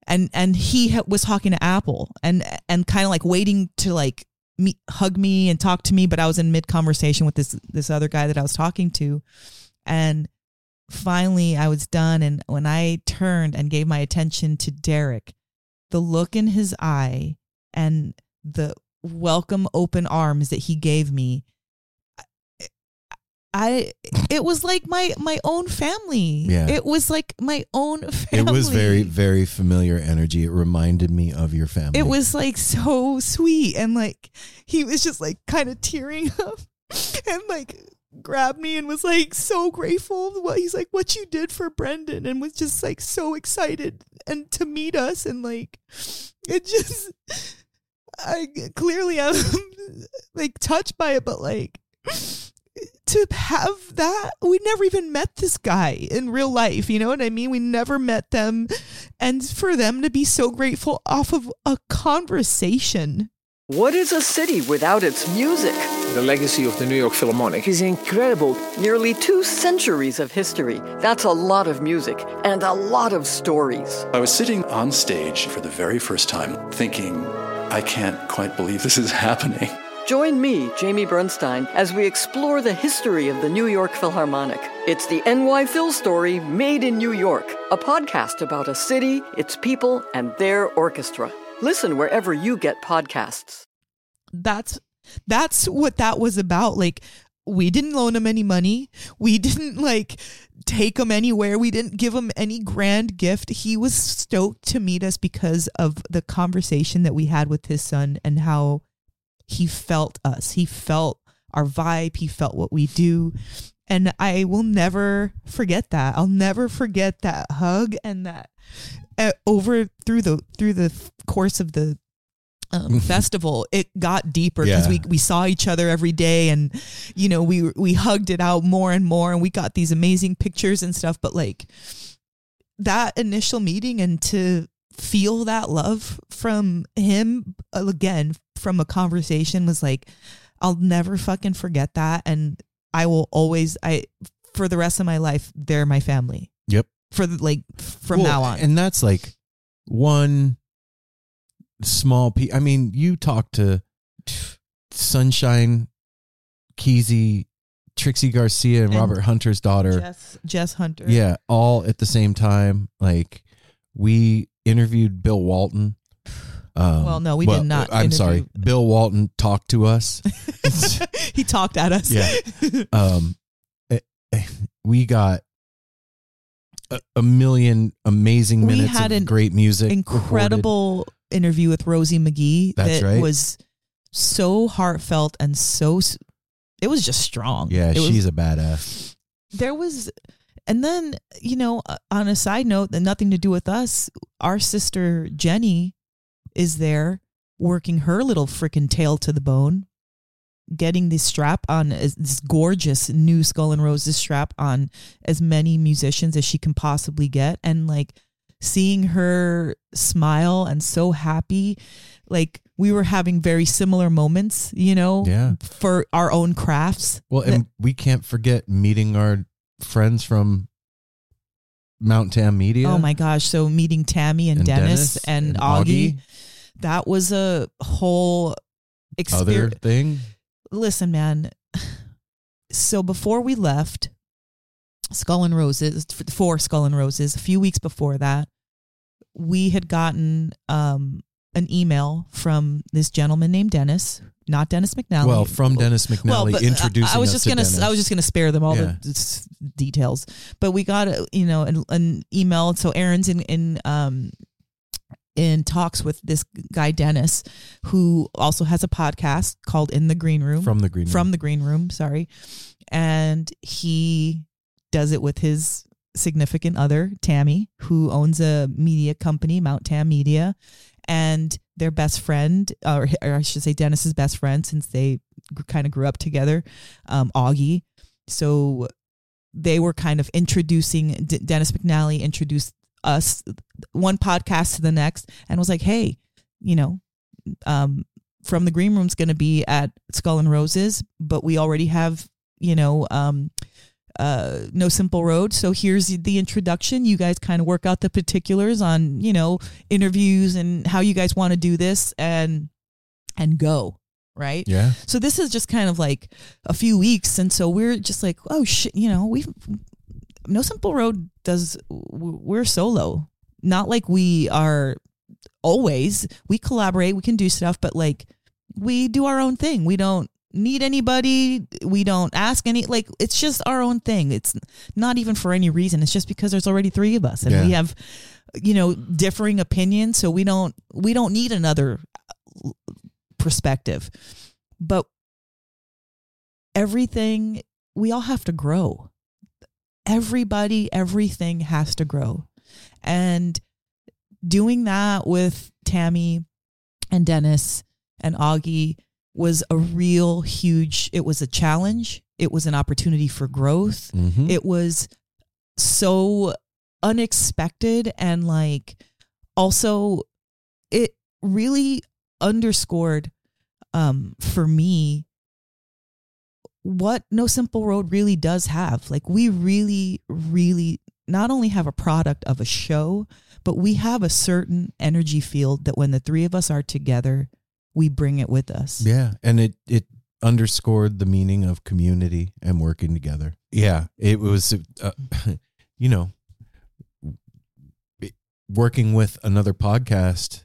and and he ha- was talking to Apple and and kind of like waiting to like me hug me and talk to me, but I was in mid conversation with this this other guy that I was talking to, and finally I was done. And when I turned and gave my attention to Derek, the look in his eye and the welcome open arms that he gave me. I it was like my my own family. Yeah. It was like my own family. It was very, very familiar energy. It reminded me of your family. it was like so sweet and like he was just like kind of tearing up and like grabbed me and was like so grateful what he's like what you did for Brendan and was just like so excited and to meet us and like it just I clearly I'm like touched by it but like to have that we never even met this guy in real life you know what i mean we never met them and for them to be so grateful off of a conversation What is a city without its music? The legacy of the New York Philharmonic is incredible. Nearly two centuries of history. That's a lot of music and a lot of stories. I was sitting on stage for the very first time thinking, I can't quite believe this is happening. Join me, Jamie Bernstein, as we explore the history of the New York Philharmonic. It's the NY Phil story made in New York, a podcast about a city, its people, and their orchestra. Listen wherever you get podcasts. that's that's what that was about like we didn't loan him any money we didn't like take him anywhere we didn't give him any grand gift he was stoked to meet us because of the conversation that we had with his son and how he felt us he felt our vibe he felt what we do and i will never forget that i'll never forget that hug and that uh, over through the through the course of the um, festival, it got deeper because Yeah. we we saw each other every day, and you know we we hugged it out more and more, and we got these amazing pictures and stuff. But like that initial meeting, and to feel that love from him uh, again from a conversation was like, I'll never fucking forget that, and I will always I for the rest of my life they're my family Yep. for the, like from Well, now on. And that's like one small piece. I mean, you talk to Sunshine, Kesey, Trixie Garcia, and, And Robert Hunter's daughter. Jess, Jess Hunter. Yeah, all at the same time. Like we interviewed Bill Walton. Um, Well, no, we did not I'm sorry. Bill Walton talked to us. he talked at us. Yeah. um, eh, eh, we got a, a million amazing minutes We had of an great music. recorded. Incredible interview with Rosie McGee. That's that right. was so heartfelt and so. It was just strong. Yeah, It was- she's a badass. there was and then you know uh, on a side note that nothing to do with us our sister jenny is there working her little freaking tail to the bone getting this strap on this gorgeous new skull and roses strap on as many musicians as she can possibly get and like seeing her smile and so happy like we were having very similar moments you know Yeah. for our own crafts Well, and we can't forget meeting our friends from Mount Tam Media. Oh my gosh! So meeting Tammy and, And Dennis, Dennis and, and Augie, Augie. That was a whole Other experience. thing. Listen, man. So before we left Skull and Roses, for Skull and Roses, a few weeks before that, we had gotten um, an email from this gentleman named Dennis, not Dennis McNally. Well, from Dennis McNally but, uh, introducing I was just to gonna Dennis. I was just gonna spare them all Yeah. the details, but we got a, you know an, an email. So Aaron's in in um in talks with this guy Dennis, who also has a podcast called In the Green Room. From the green Room. from the green room sorry. And he does it with his significant other tammy who owns a media company mount tam media. And their best friend or, or i should say dennis's best friend since they kind of grew up together um, augie. So they were kind of introducing D- dennis mcnally introduced us one podcast to the next and was like hey you know um, from the green room's going to be at Skull and Roses, but we already have, you know, um, uh, No Simple Road. So here's the introduction. You guys kind of work out the particulars on, you know, interviews and how you guys want to do this and and go right. yeah. So this is just kind of like a few weeks, and so we're just like, oh shit, you know, we've No Simple Road does. We're solo, not like we are always. We collaborate, we can do stuff, but like we do our own thing. We don't need anybody. We don't ask any. Like it's just our own thing. It's not even for any reason. It's just because there's already three of us, and we have, you know, differing opinions. So we don't we don't need another uh, perspective. But everything, we all have to grow. Everybody, everything has to grow. And doing that with Tammy and Dennis and Augie was a real huge. It was a challenge. It was an opportunity for growth. Mhm. It was so unexpected and like also it really underscored um for me what no simple road really does have like we really really not only have a product of a show but we have a certain energy field that when the three of us are together we bring it with us Yeah, and it it underscored the meaning of community and working together. Yeah, it was uh, you know working with another podcast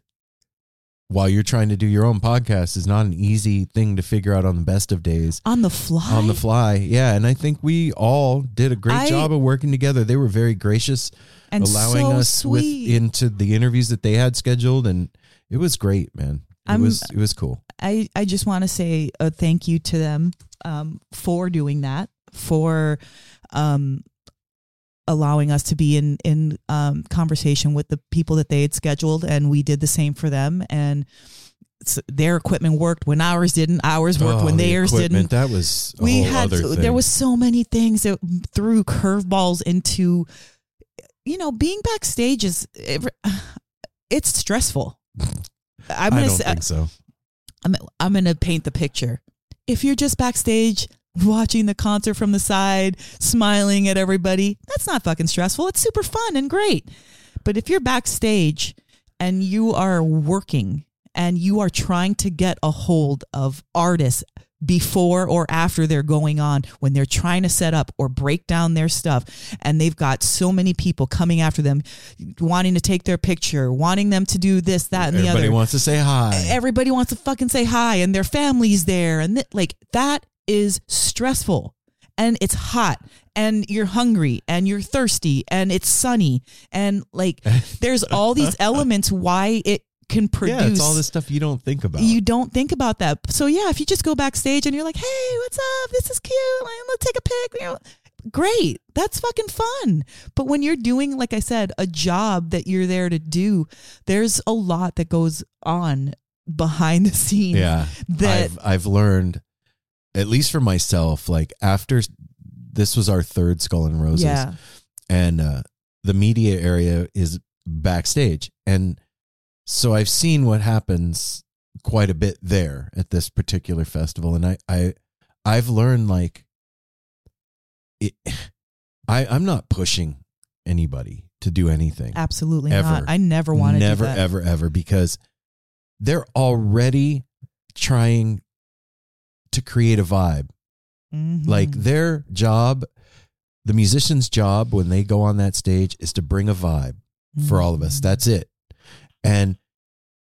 while you're trying to do your own podcast is not an easy thing to figure out on the best of days on the fly on the fly. Yeah, and I think we all did a great I- job of working together. They were very gracious and allowing so us with into the interviews that they had scheduled and it was great, man. It I'm- was it was cool. I, I just want to say a thank you to them um, for doing that, for um, allowing us to be in in um, conversation with the people that they had scheduled, and we did the same for them. And their equipment worked when ours didn't. Ours worked Oh, when the theirs equipment, didn't. That was we had there was so many things that threw curveballs into. You know, being backstage is it's stressful. I'm I gonna don't say, think so. I'm I'm gonna paint the picture. If you're just backstage watching the concert from the side, smiling at everybody, that's not fucking stressful. It's super fun and great. But if you're backstage and you are working and you are trying to get a hold of artists before or after they're going on when they're trying to set up or break down their stuff and they've got so many people coming after them wanting to take their picture wanting them to do this that and the other Everybody wants to say hi. everybody wants to fucking say hi and their family's there and th- like that is stressful and it's hot and you're hungry and you're thirsty and it's sunny and like there's all these elements why it can produce yeah, it's all this stuff you don't think about. you don't think about that. So yeah if you just go backstage and you're like hey what's up? This is cute. Let's take a pic. You know great. That's fucking fun. But when you're doing like i said a job that you're there to do there's a lot that goes on behind the scenes yeah, that I've I've learned, at least for myself, like after this was our third Skull and Roses, yeah and uh, the media area is backstage, and so I've seen what happens quite a bit there at this particular festival, and I I I've learned like it. I I'm not pushing anybody to do anything. absolutely Ever. not i never want to never do that. ever ever because they're already trying to create a vibe Mhm. like their job the musician's job when they go on that stage is to bring a vibe for all of us Mhm. that's it and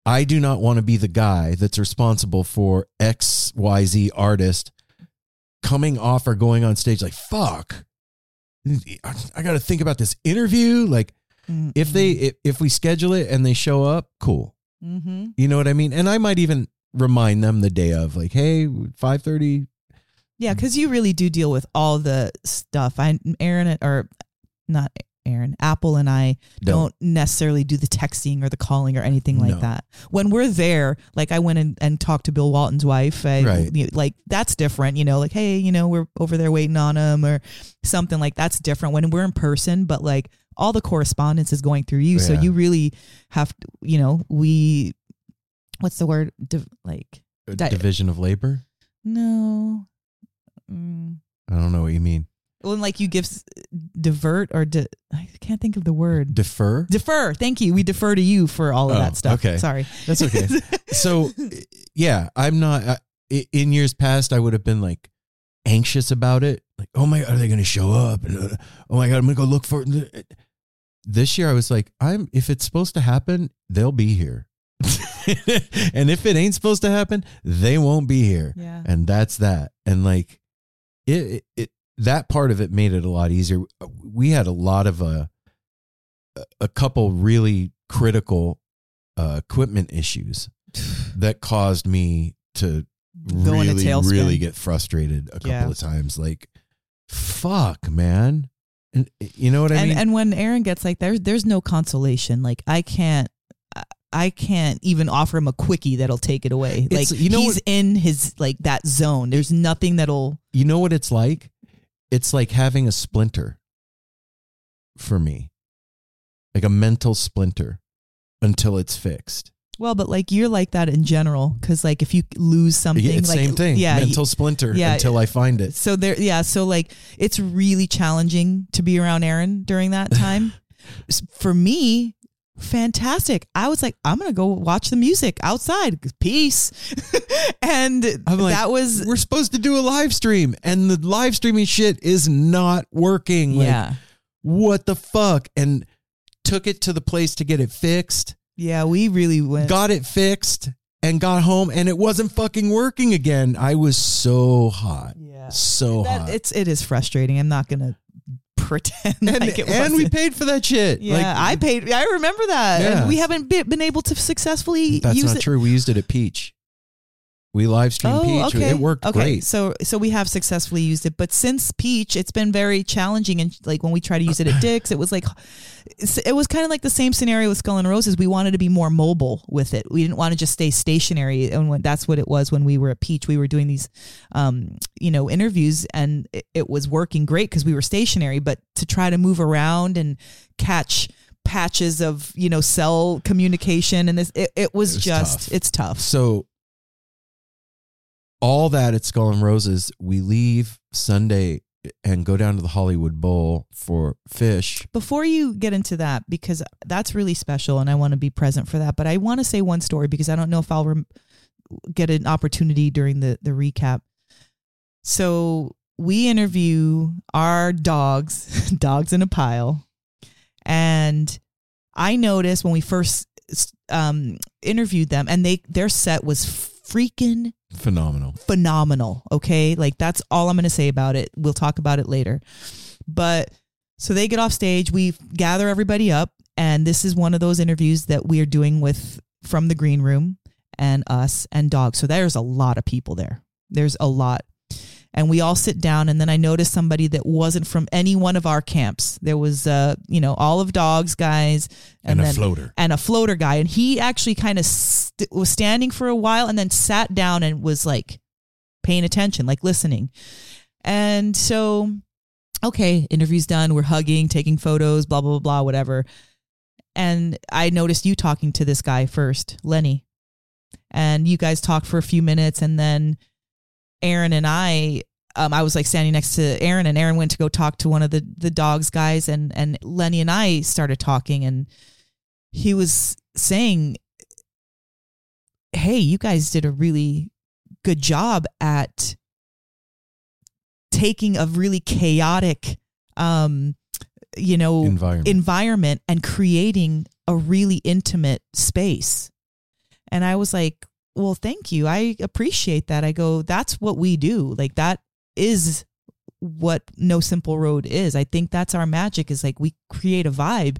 i do not want to be the guy that's responsible for xyz artist coming off or going on stage like fuck i got to think about this interview like Mhm. if they if, if we schedule it and they show up cool Mhm. you know what i mean and i might even remind them the day of like hey 5.30 Yeah, because you really do deal with all the stuff. I Aaron or not Aaron, Apple and I don't, necessarily do the texting or the calling or anything like No. that. When we're there, like I went and, and talked to Bill Walton's wife, I, Right. you- like that's different, you know, like, hey, you know, we're over there waiting on him or something like that's different when we're in person, but like all the correspondence is going through you. So you really have to, you know, we, what's the word? Div- like, uh, Di- division of labor no. Mm. i don't know what you mean When like you give s- divert or di- I can't think of the word. defer defer. Thank you. We defer to you for all of Oh, that stuff. okay. Sorry. That's okay. so yeah i'm not I, i- in years past i would have been like anxious about it like oh my god, are they going to show up and uh, oh my god i'm going to go look for it this year i was like i'm if it's supposed to happen they'll be here and if it ain't supposed to happen they won't be here Yeah. and that's that and like it, it, it that part of it made it a lot easier we had a lot of uh, a a couple really critical uh, equipment issues that caused me to Go in a really really get frustrated a couple Yeah. of times like fuck man and you know what i and mean and when Aaron gets like there's there's no consolation. Like I can't. I- can't even offer him a quickie that'll take it away. It's- like you know he's what- in his like that zone. There's nothing that'll You know what it's like? It's like having a splinter for me, like a mental splinter until it's fixed. well, but like you're like that in general because like if you lose something, Yeah, like same thing. yeah, mental splinter yeah. until I find it. So there, yeah. So like, it's really challenging to be around Aaron during that time. For me, fantastic. I was like, I'm gonna go watch the music outside. Peace. and like, that was we're supposed to do a live stream, and the live streaming shit is not working. Like, yeah, what the fuck? And took it to the place to get it fixed. yeah. We really went. got it fixed and got home and it wasn't fucking working again. I was so hot. Yeah. So that, hot. it's it is frustrating. I'm not gonna pretend and, like it and we paid for that shit. Yeah, Like, I paid. I remember that. Yeah. And we haven't be, been able to successfully That's use not it. true. We used it at Peach. We live streamed Peach. It worked Oh, okay. great. So so we have successfully used it, but since Peach, it's been very challenging. And like when we try to use it at Dick's, it was like it was kind of like the same scenario with Skull and Roses. We wanted to be more mobile with it. We didn't want to just stay stationary, and when, that's what it was when we were at Peach. We were doing these, um, you know, interviews, and it, it was working great because we were stationary. But to try to move around and catch patches of you know cell communication and this it, it was It was just tough. it's tough So all that at Skull and Roses, we leave Sunday and go down to the Hollywood Bowl for Phish. Before you get into that, because that's really special and I want to be present for that, but I want to say one story because I don't know if I'll rem- get an opportunity during the, the recap. So we interview our dogs, dogs in a pile. And I noticed when we first um, interviewed them, and they their set was freaking Phenomenal. phenomenal. Okay. Like that's all I'm going to say about it. We'll talk about it later. But so they get off stage, we gather everybody up, and this is one of those interviews that we are doing with from the green room and us and dogs. So there's a lot of people there. There's a lot. And we all sit down, and then I noticed somebody that wasn't from any one of our camps. There was, uh, you know, all of dogs guys, And, a then- floater. and a floater guy. And he actually kind of st- was standing for a while and then sat down and was like paying attention like listening. And so okay interview's done. We're hugging taking photos blah blah blah blah whatever. And i noticed you talking to this guy first lenny. And you guys talked for a few minutes and then aaron and i um, I was like standing next to Aaron, and Aaron went to go talk to one of the the dogs guys, and and Lenny and I started talking, and he was saying, "Hey, you guys did a really good job at taking a really chaotic, um, you know, Environment. environment and creating a really intimate space." And I was like, "Well, thank you. I appreciate that." I go, "That's what we do. Like that is." what no simple road is i think that's our magic is like we create a vibe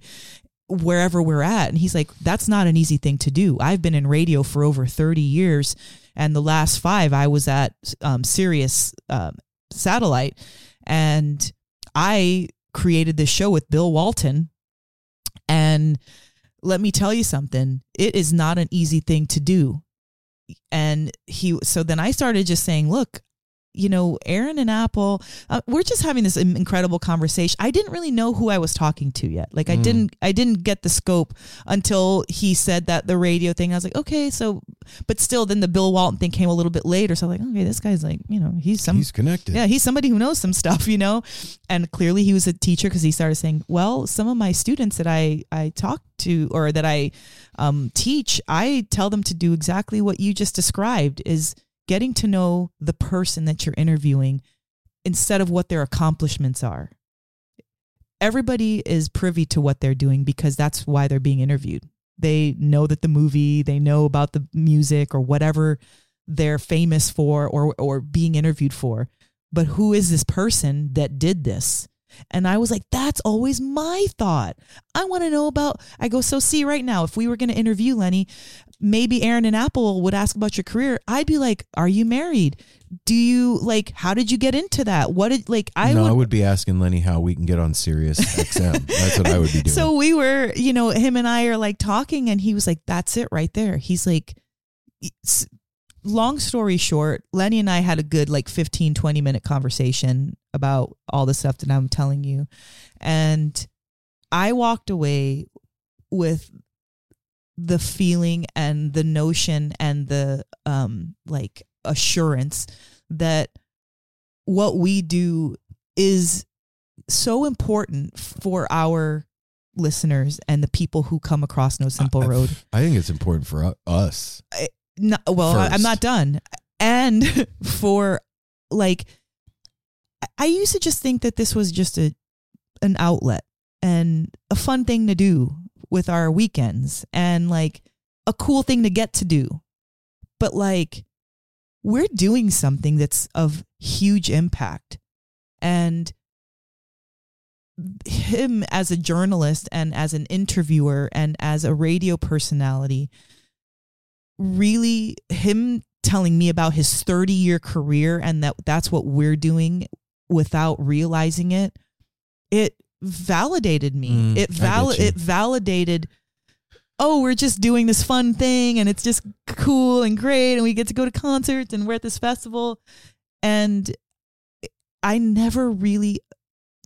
wherever we're at. And he's like, that's not an easy thing to do. I've been in radio for over 30 years. And the last five, I was at um, Sirius um, Satellite. And I created this show with Bill Walton. And let me tell you something, it is not an easy thing to do. And he, so then I started just saying, look, you know, Aaron and Apple, uh, we're just having this incredible conversation. I didn't really know who I was talking to yet. Like I Mm. didn't, I didn't get the scope until he said that the radio thing. I was like, okay, so, but still, then the Bill Walton thing came a little bit later. So I'm like, okay, this guy's like, you know, he's some, He's connected. yeah, he's somebody who knows some stuff, you know. And clearly, he was a teacher because he started saying, "Well, some of my students that I I talk to or that I um, teach, I tell them to do exactly what you just described: is getting to know the person that you're interviewing instead of what their accomplishments are. Everybody is privy to what they're doing because that's why they're being interviewed. They know that the movie, they know about the music or whatever they're famous for or or being interviewed for. But who is this person that did this? And I was like, that's always my thought. I want to know about. I go, so see, right now, if we were going to interview Lenny, maybe Aaron and Apple would ask about your career. I'd be like, are you married? Do you like, how did you get into that? What did, like, I no, would. I would be asking Lenny how we can get on Sirius XM. That's what I would be doing. So we were, you know, him and I are like talking, and he was like, "That's it right there." He's like, long story short, Lenny and I had a good like 15, 20 minute conversation about all the stuff that I'm telling you. And I walked away with the feeling and the notion and the um like assurance that what we do is so important for our listeners and the people who come across No Simple I- I- Road. I think it's important for us. No, well, I- I'm not done. And for like, I- I used to just think that this was just a an outlet and a fun thing to do with our weekends and like a cool thing to get to do. But like, we're doing something that's of huge impact. And him as a journalist and as an interviewer and as a radio personality really him telling me about his 30 year career and that that's what we're doing without realizing it it validated me Mm, it val- it validated oh we're just doing this fun thing and it's just cool and great and we get to go to concerts and we're at this festival and i never really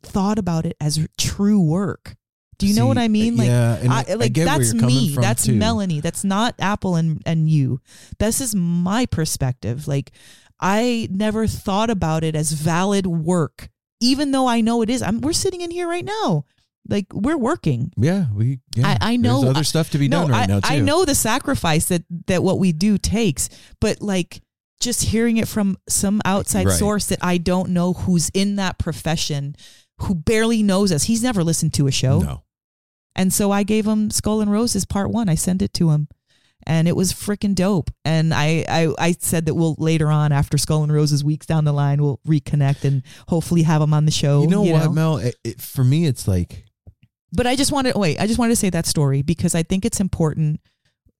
thought about it as true work do you know what i mean like yeah, I, I, like where that's me. That's too. Melanie. That's not Apple and and you. This is my perspective. Like I never thought about it as valid work, even though I know it is. I'm we're sitting in here right now. Like we're working. Yeah, we. Yeah, I, I know There's other stuff to be no, done right I, now too. I know the sacrifice that that what we do takes, but like just hearing it from some outside Right. source that I don't know who's in that profession, who barely knows us. He's never listened to a show. No. And so I gave him Skull and Roses part one. I sent it to him. And it was freaking dope. And I, I, I said that we'll later on, after Skull and Roses weeks down the line, we'll reconnect and hopefully have him on the show. You know what, Mel? It, it, for me, it's like But I just wanted wait, I just wanted to say that story because I think it's important.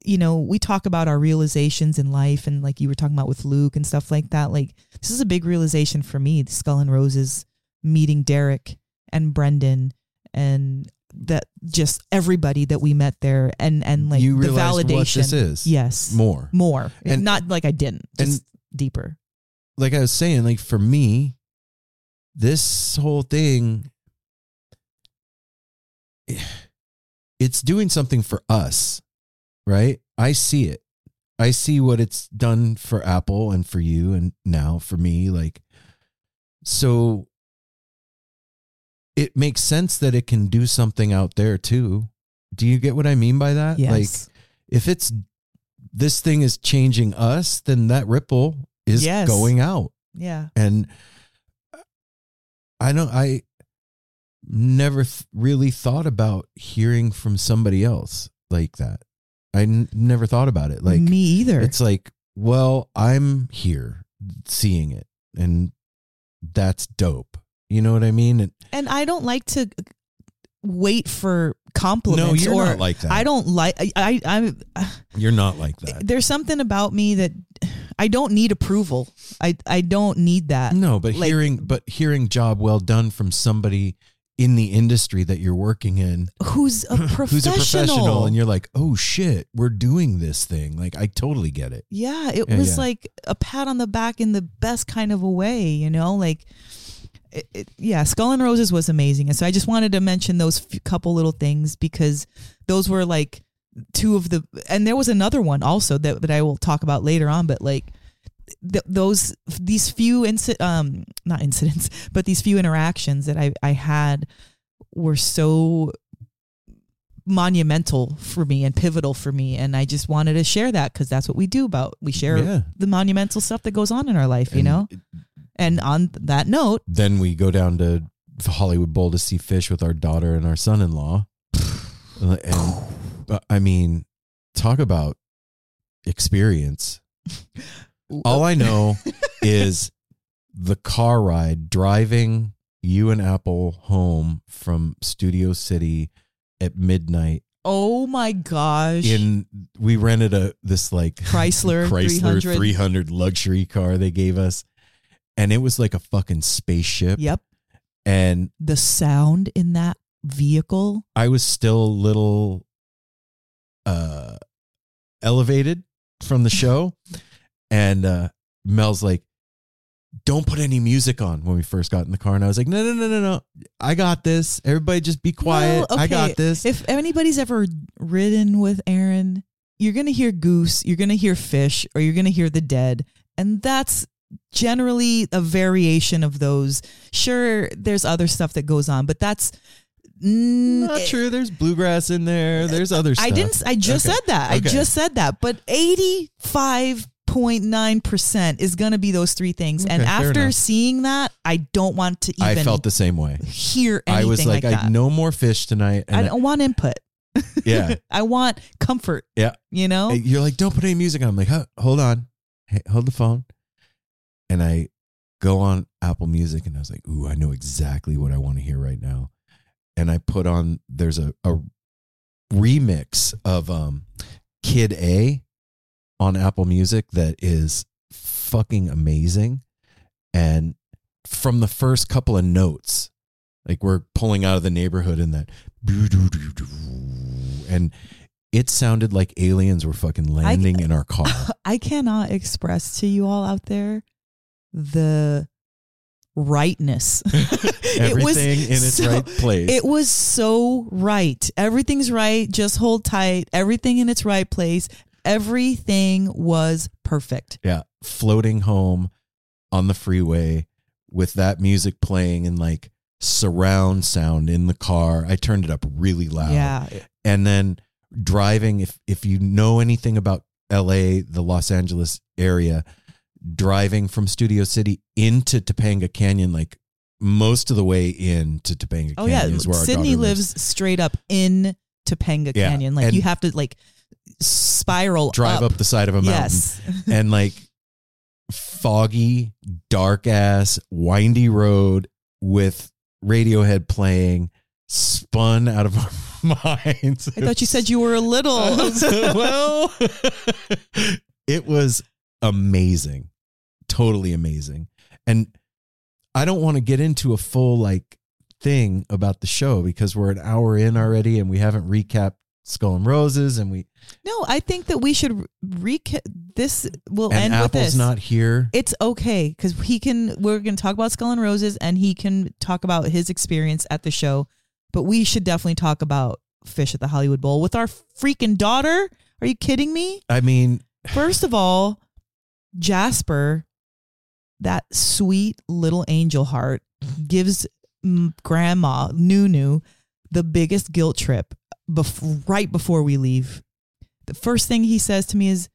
You know, we talk about our realizations in life and like you were talking about with Luke and stuff like that. Like this is a big realization for me, the Skull and Roses meeting Derek and Brendan and that just everybody that we met there and and like you the validation. what this is. Yes. more. More. And- Not like I didn't. and- Just deeper. Like I was saying, like for me, this whole thing, it's doing something for us, right? I see it. I see what it's done for Apple and for you, and now for me. Like, so it makes sense that it can do something out there too. Do you get what I mean by that? Yes. Like, if it's this thing is changing us, then that ripple is Yes. going out. yeah. And I don't, I never th- really thought about hearing from somebody else like that. I n- never thought about it. Like, me either. it's like, well, I'm here seeing it, and that's dope. You know what I mean? And and I don't like to wait for compliments no, you're or not like that. I don't like I, I I'm You're not like that. there's something about me that I don't need approval. I I don't need that. No, but Like- hearing, but hearing job well done from somebody in the industry that you're working in, Who's a professional? who's a professional, and you're like, oh shit, we're doing this thing. Like, I totally get it. yeah, it Yeah, was yeah. like a pat on the back in the best kind of a way, you know, like. It, it, yeah, Skull and Roses was amazing, and so I just wanted to mention those few, couple little things because those were like two of the, and there was another one also that that I will talk about later on. But like th- those these few inci- um not incidents, but these few interactions that I I had were so monumental for me and pivotal for me and I just wanted to share that cuz that's what we do about we share Yeah. the monumental stuff that goes on in our life, you know? And on that note, Then we go down to the Hollywood Bowl to see Phish with our daughter and our son-in-law. and uh, I mean, talk about experience. All I know is the car ride driving you and Apple home from Studio City at midnight. Oh my gosh. In we rented a this like Chrysler Chrysler 300. 300 luxury car they gave us, and it was like a fucking spaceship. Yep. And The sound in that vehicle. I was still a little uh elevated from the show and uh Mel's like don't put any music on when we first got in the car and I was like no no no no no I got this everybody just be quiet Well, I got this If anybody's ever ridden with Aaron, you're going to hear Goose, you're going to hear Phish, or you're going to hear The Dead. And that's generally a variation of those. Sure, there's other stuff that goes on, but that's. not eh, true there's bluegrass in there eh, there's other stuff I didn't. I just Okay. said that. I just said that. But eighty-five point nine percent is going to be those three things. and Okay, fair after seeing that, I don't want to even I felt the same way hear I was like, like, I no more Phish tonight and I don't want input. yeah I want comfort. yeah You know. You're like, don't put any music on. I'm like, hold on, hey, hold the phone, and I go on Apple Music, and I was like, ooh, I know exactly what I want to hear right now, and I put on. There's a, a remix of um, Kid A on Apple Music that is fucking amazing, and from the first couple of notes, like we're pulling out of the neighborhood in that, and it sounded like aliens were fucking landing in our car. I cannot express to you all out there the rightness. It was Everything in its so- right place. It was so right. Everything's right. Just hold tight. Everything in its right place. Everything was perfect. yeah, floating home on the freeway with that music playing and like surround sound in the car. I turned it up really loud. Yeah. and then driving if if you know anything about LA, the Los Angeles area, driving from Studio City into Topanga Canyon like most of the way into Topanga Oh yeah. Canyon is where Sydney daughter lives straight up in Topanga Yeah, Canyon. Like and- you have to like spiral drive up. the side of a mountain Yes. and like foggy, dark ass, windy road with Radiohead playing, spun out of our minds. I thought you said you were a little. well, it was amazing, totally amazing, and I don't want to get into a full like thing about the show because we're an hour in already and we haven't recapped Skull and Roses and we No, I think that we should recap. This will and end with Apple's this. not here. It's okay because he can. We're going to talk about Skull and Roses, and he can talk about his experience at the show. But we should definitely talk about Phish at the Hollywood Bowl with our freaking daughter. Are you kidding me? I mean, First of all, Jasper, that sweet little angel heart, gives Grandma Nunu the biggest guilt trip bef- right before we leave. The first thing he says to me is,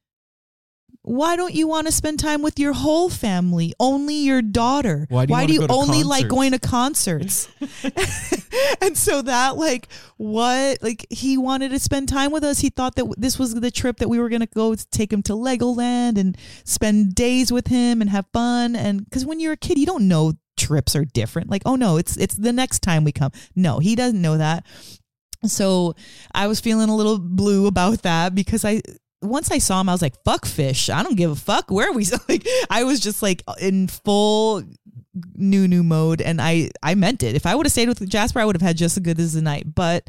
why don't you want to spend time with your whole family? Only your daughter. Why do you wanna you only like going to concerts? and so that like what like he wanted to spend time with us. He thought that this was the trip that we were going to go to take him to Legoland and spend days with him and have fun and cuz when you're a kid you don't know trips are different. Like, oh no, it's it's the next time we come. No, he doesn't know that. So I was feeling a little blue about that because I once I saw him, I was like, "Fuck Phish! I don't give a fuck where are we." Like, I was just like in full new new mode, and I I meant it. If I would have stayed with Jasper, I would have had just as good as the night. But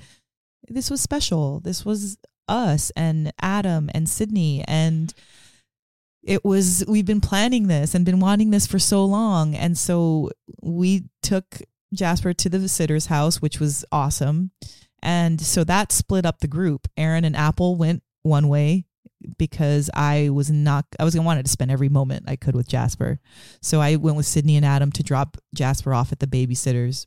this was special. This was us and Adam and Sydney and it was we've been planning this and been wanting this for so long and so we took Jasper to the sitter's house which was awesome and so that split up the group Aaron and Apple went one way because I was not I was gonna wanted to spend every moment I could with Jasper so I went with Sydney and Adam to drop Jasper off at the babysitters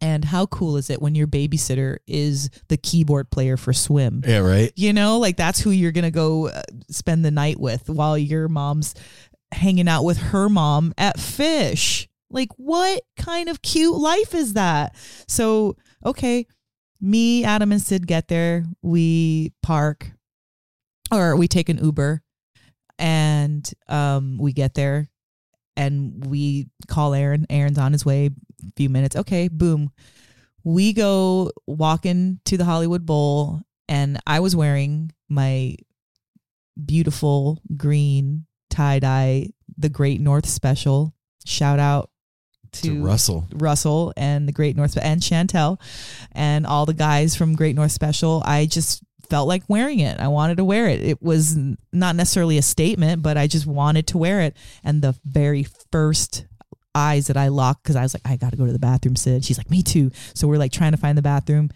and how cool is it when your babysitter is the keyboard player for swim Yeah, right. you know, like that's who you're going to go uh, spend the night with while your mom's hanging out with her mom at Phish. Like, what kind of cute life is that? So, okay, me, Adam, and Sid get there. We park or we take an Uber and um, we get there and we call Aaron. Aaron's on his way. a few minutes. Okay, boom. We go walking to the Hollywood Bowl, and I was wearing my beautiful green tie dye, the Great North Special. Shout out to, To Russell. Russell and the Great North and Chantel and all the guys from Great North Special. I just felt like wearing it. I wanted to wear it. It was not necessarily a statement, but I just wanted to wear it. And the very first eyes that I locked, because I was like, I got to go to the bathroom, Sid. She's like, me too. So we're like trying to find the bathroom.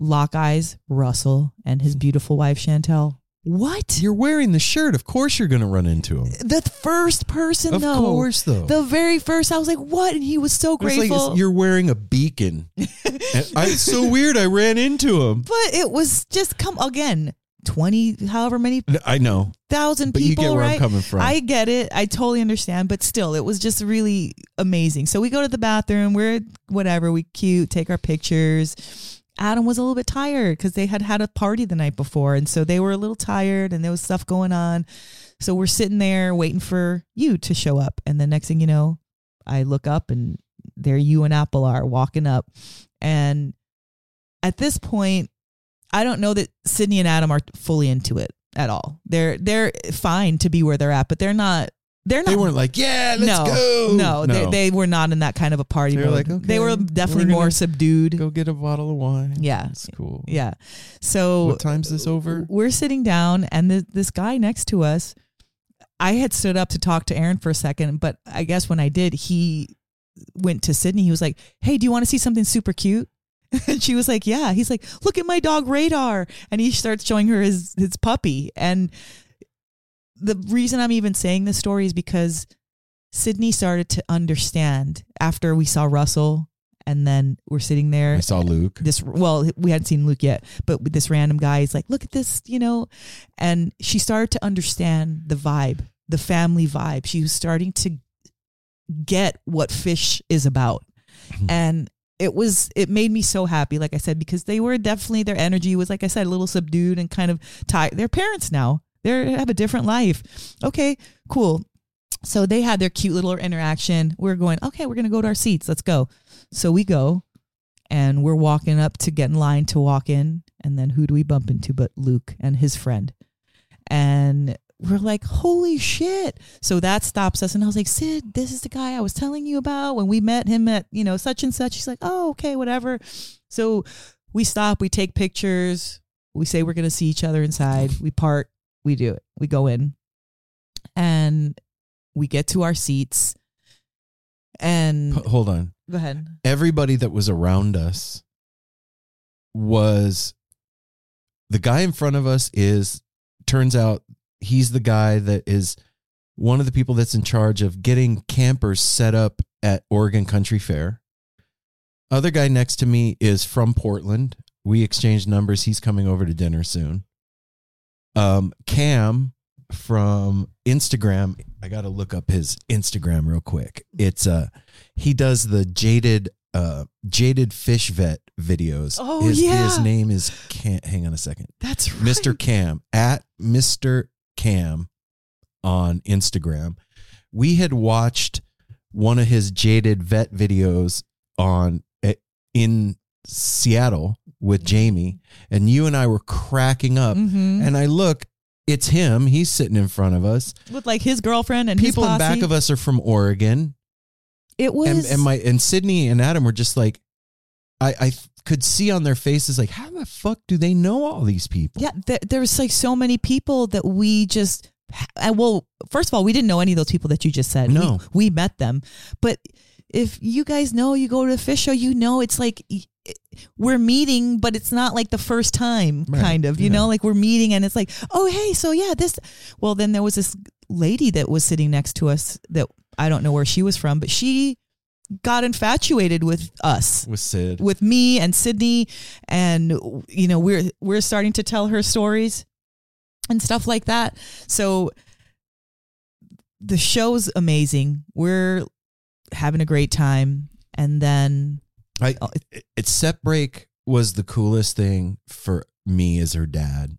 Lock eyes, Russell and his beautiful wife, Chantel. What? You're wearing the shirt. Of course you're going to run into him. The first person, Of though. course, though. The very first, I was like, what? And he was so like grateful. it's- you're wearing a beacon. I, it's so weird. I ran into him. But it was just come again, twenty, however many I know. thousand But you people. get where I'm right? coming from. I get it. I totally understand. But still, it was just really amazing. So we go to the bathroom. We're whatever. We cute. Take our pictures. Adam was a little bit tired because they had had a party the night before, and so they were a little tired, and there was stuff going on. So we're sitting there waiting for you to show up, and the next thing you know, I look up and there you and Apple are walking up, and at this point, I don't know that Sydney and Adam are fully into it at all. They're they're fine to be where they're at, but they're not. They're not. They weren't like, yeah, let's no, go. No, They, they were not in that kind of a party They were mode. like, they were definitely we're more subdued. go get a bottle of wine. Yeah. It's cool. Yeah. So What time's this over? we're sitting down, and the, this guy next to us, I had stood up to talk to Aaron for a second, but I guess when I did, he went to Sydney. He was like, "Hey, do you want to see something super cute?" And she was like, "Yeah." He's like, "Look at my dog Radar," and he starts showing her his his puppy. And the reason I'm even saying this story is because Sydney started to understand after we saw Russell, and then we're sitting there. I saw Luke. this well we hadn't seen luke yet but this random guy is like look at this you know? And she started to understand the vibe the family vibe. She was starting to get what Phish is about. Mm-hmm. And it was it made me so happy like i said because they were definitely their energy was like i said a little subdued and kind of tired. They're parents now they have a different life. Okay cool. So they had their cute little interaction. We're going okay we're gonna go to our seats. Let's go. So we go and we're walking up to get in line to walk in and then who do we bump into but luke and his friend. And we're like holy shit. So that stops us and i was like sid this is the guy i was telling you about when we met him at you know such and such. He's like oh okay whatever. So we stop we take pictures we say we're going to see each other inside we part we do it we go in and we get to our seats and H- Hold on. go ahead Everybody that was around us was the guy in front of us is turns out he's the guy that is one of the people that's in charge of getting campers set up at Oregon Country Fair. Other guy next to me is from Portland. We exchanged numbers. He's coming over to dinner soon. Um, Cam from Instagram. I got to look up his Instagram real quick. It's uh he does the jaded uh jaded Phish vet videos. Oh, his, yeah. his name is Cam. Hang on a second. that's right. Mr. Cam at Mr. Cam on Instagram. We had watched one of his jaded vet videos on eh, in Seattle with Jamie, and you and I were cracking up. Mhm. And I look, it's him. He's sitting in front of us. with like his girlfriend and People in back of us are from Oregon, It was and, and my and Sydney and Adam were just like, I I could see on their faces like, how the fuck do they know all these people? yeah. There, there was like so many people that we just. Well, first of all, we didn't know any of those people that you just said. No. we, we met them, but if you guys know, you go to the Phish show, you know, it's like we're meeting, but it's not like the first time, Right, kind of. You yeah. know, like we're meeting, and it's like, oh hey, so yeah, this. Well, then there was this lady that was sitting next to us that I don't know where she was from, but she got infatuated with us. with Sid. with me and Sydney and you know we're we're starting to tell her stories and stuff like that. So the show's amazing. We're having a great time and then I Oh, it, set break was the coolest thing for me as her dad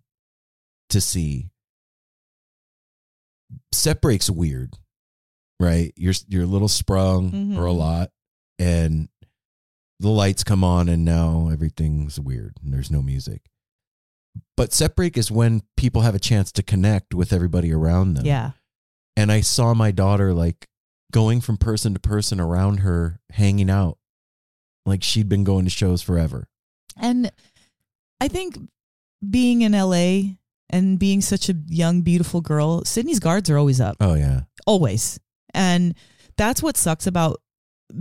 to see. Set break's weird, right? You're you're a little sprung Mhm. or a lot, and the lights come on and now everything's weird and there's no music. But set break is when people have a chance to connect with everybody around them. Yeah. And I saw my daughter like going from person to person around her, hanging out. Like she'd been going to shows forever. And I think being in LA and being such a young, beautiful girl, Sydney's guards are always up. Oh yeah. Always. And that's what sucks about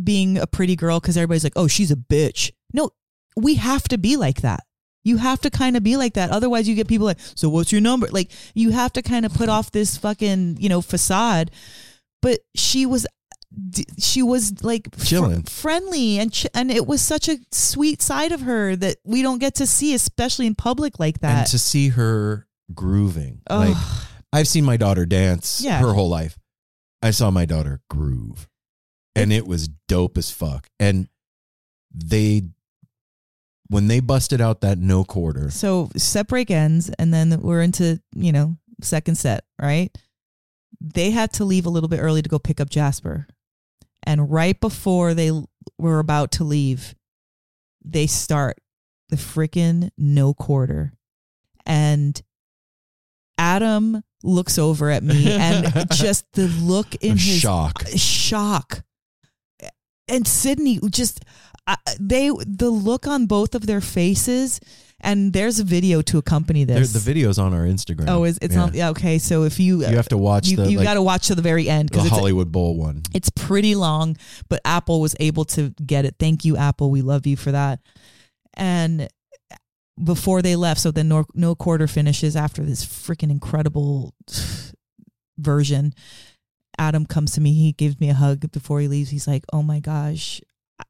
being a pretty girl because everybody's like, oh, she's a bitch. No, we have to be like that. You have to kind of be like that. Otherwise, you get people like, so what's your number? Like, you have to kind of put off this fucking, you know, facade. But she was, she was like fr- friendly, and ch- and it was such a sweet side of her that we don't get to see, especially in public like that. And to see her grooving. Like I've seen my daughter dance Yeah. her whole life. I saw my daughter groove. And it was dope as fuck. And they when they busted out that no quarter, So set break ends, and then we're into you know second set, right? They had to leave a little bit early to go pick up Jasper, and right before they were about to leave, they start the freaking no quarter, and Adam looks over at me, and just the look in his shock. shock. And sydney just uh, they the look on both of their faces and there's a video to accompany There- this. The video's on our Instagram. oh is it's Yeah. not yeah okay so if you You have to watch you, the you like, got to watch to the very end the because it's, Hollywood Bowl one. it's pretty long but apple was able to get it. Thank you apple. We love you for that. And before they left so then no, no quarter finishes after this freaking incredible version. Adam comes to me. He gives me a hug before he leaves. He's like oh my gosh i,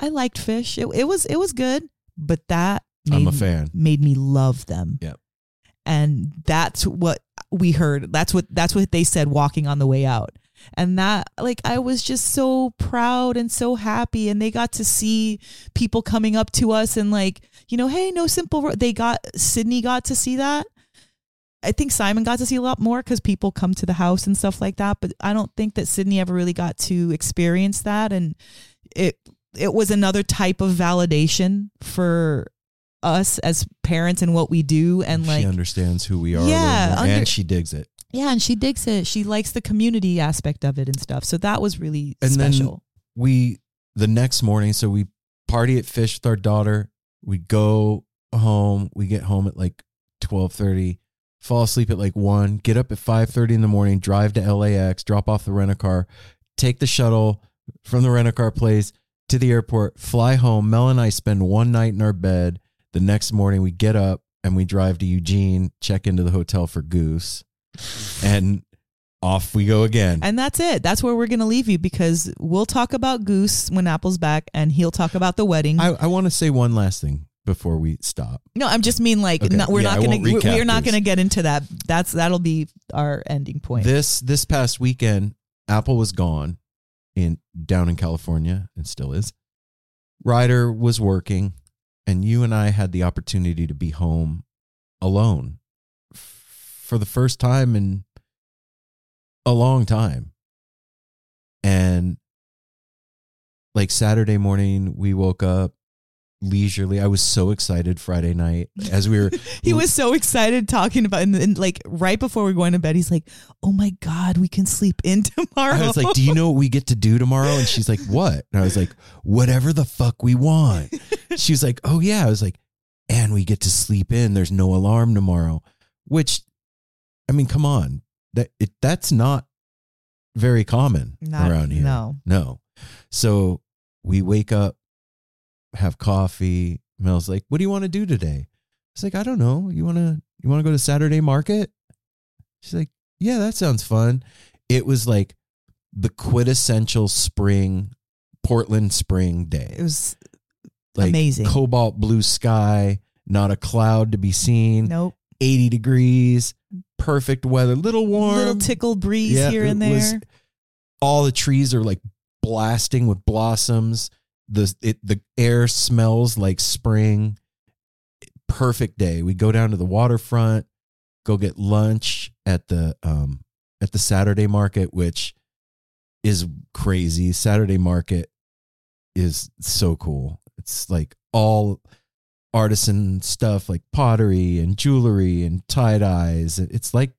I liked Phish. It, it was it was good but that I'm a fan. made me love them. Yep. and that's what we heard. That's what that's what they said walking on the way out. And that like i was just so proud and so happy. And they got to see people coming up to us and like you know hey no simple Ro-" they got sydney got to see that. I think simon got to see a lot more because people come to the house and stuff like that. But i don't think that sydney ever really got to experience that. And it it was another type of validation for us as parents and what we do and like she understands who we are Yeah, under- and she digs it. yeah, and she digs it. She likes the community aspect of it and stuff. So that was really And then- special. we the next morning so we party at Phish with our daughter we go home we get home at like 12.30 fall asleep at like 1 get up at 5.30 in the morning drive to lax drop off the rent-a-car take the shuttle from the rent-a-car place to the airport fly home mel and i spend one night in our bed the next morning we get up and we drive to eugene check into the hotel for goose and off we go again and that's it. That's where we're going to leave you because we'll talk about Goose when Apple's back and he'll talk about the wedding. I, I want to say one last thing before we stop. no, I'm just mean like Okay. not, we're Yeah, not going to we're not going to get into that. That's that'll be our ending point. This this past weekend, Apple was gone in down in California and still is. Ryder was working, and you and I had the opportunity to be home alone for the first time in a long time. And like Saturday morning, we woke up leisurely. I was so excited Friday night as we were he was so excited talking about and, and like right before we were going to bed he's like, "Oh my god, we can sleep in tomorrow." I was like, "Do you know what we get to do tomorrow?" And she's like, "What?" And I was like, "Whatever the fuck we want." She was like, "Oh yeah." I was like, "And we get to sleep in. There's no alarm tomorrow." Which, I mean, come on, that it that's not very common Not- around here. no. no. So we wake up, have coffee. Mel's like, "What do you want to do today?" It's like, "I don't know. You wanna you wanna go to Saturday market?" She's like, "Yeah, that sounds fun." It was like the quintessential spring, Portland spring day. it was Like amazing. cobalt blue sky, not a cloud to be seen. nope. 80 degrees, perfect weather, little warm. Little tickle breeze Yeah, here and it was- there. all the trees are like blasting with blossoms. The it the air smells like spring. Perfect day. We go down to the waterfront, go get lunch at the um at the Saturday market, which is crazy. Saturday market is so cool. It's like all artisan stuff like pottery and jewelry and tie dyes. It's like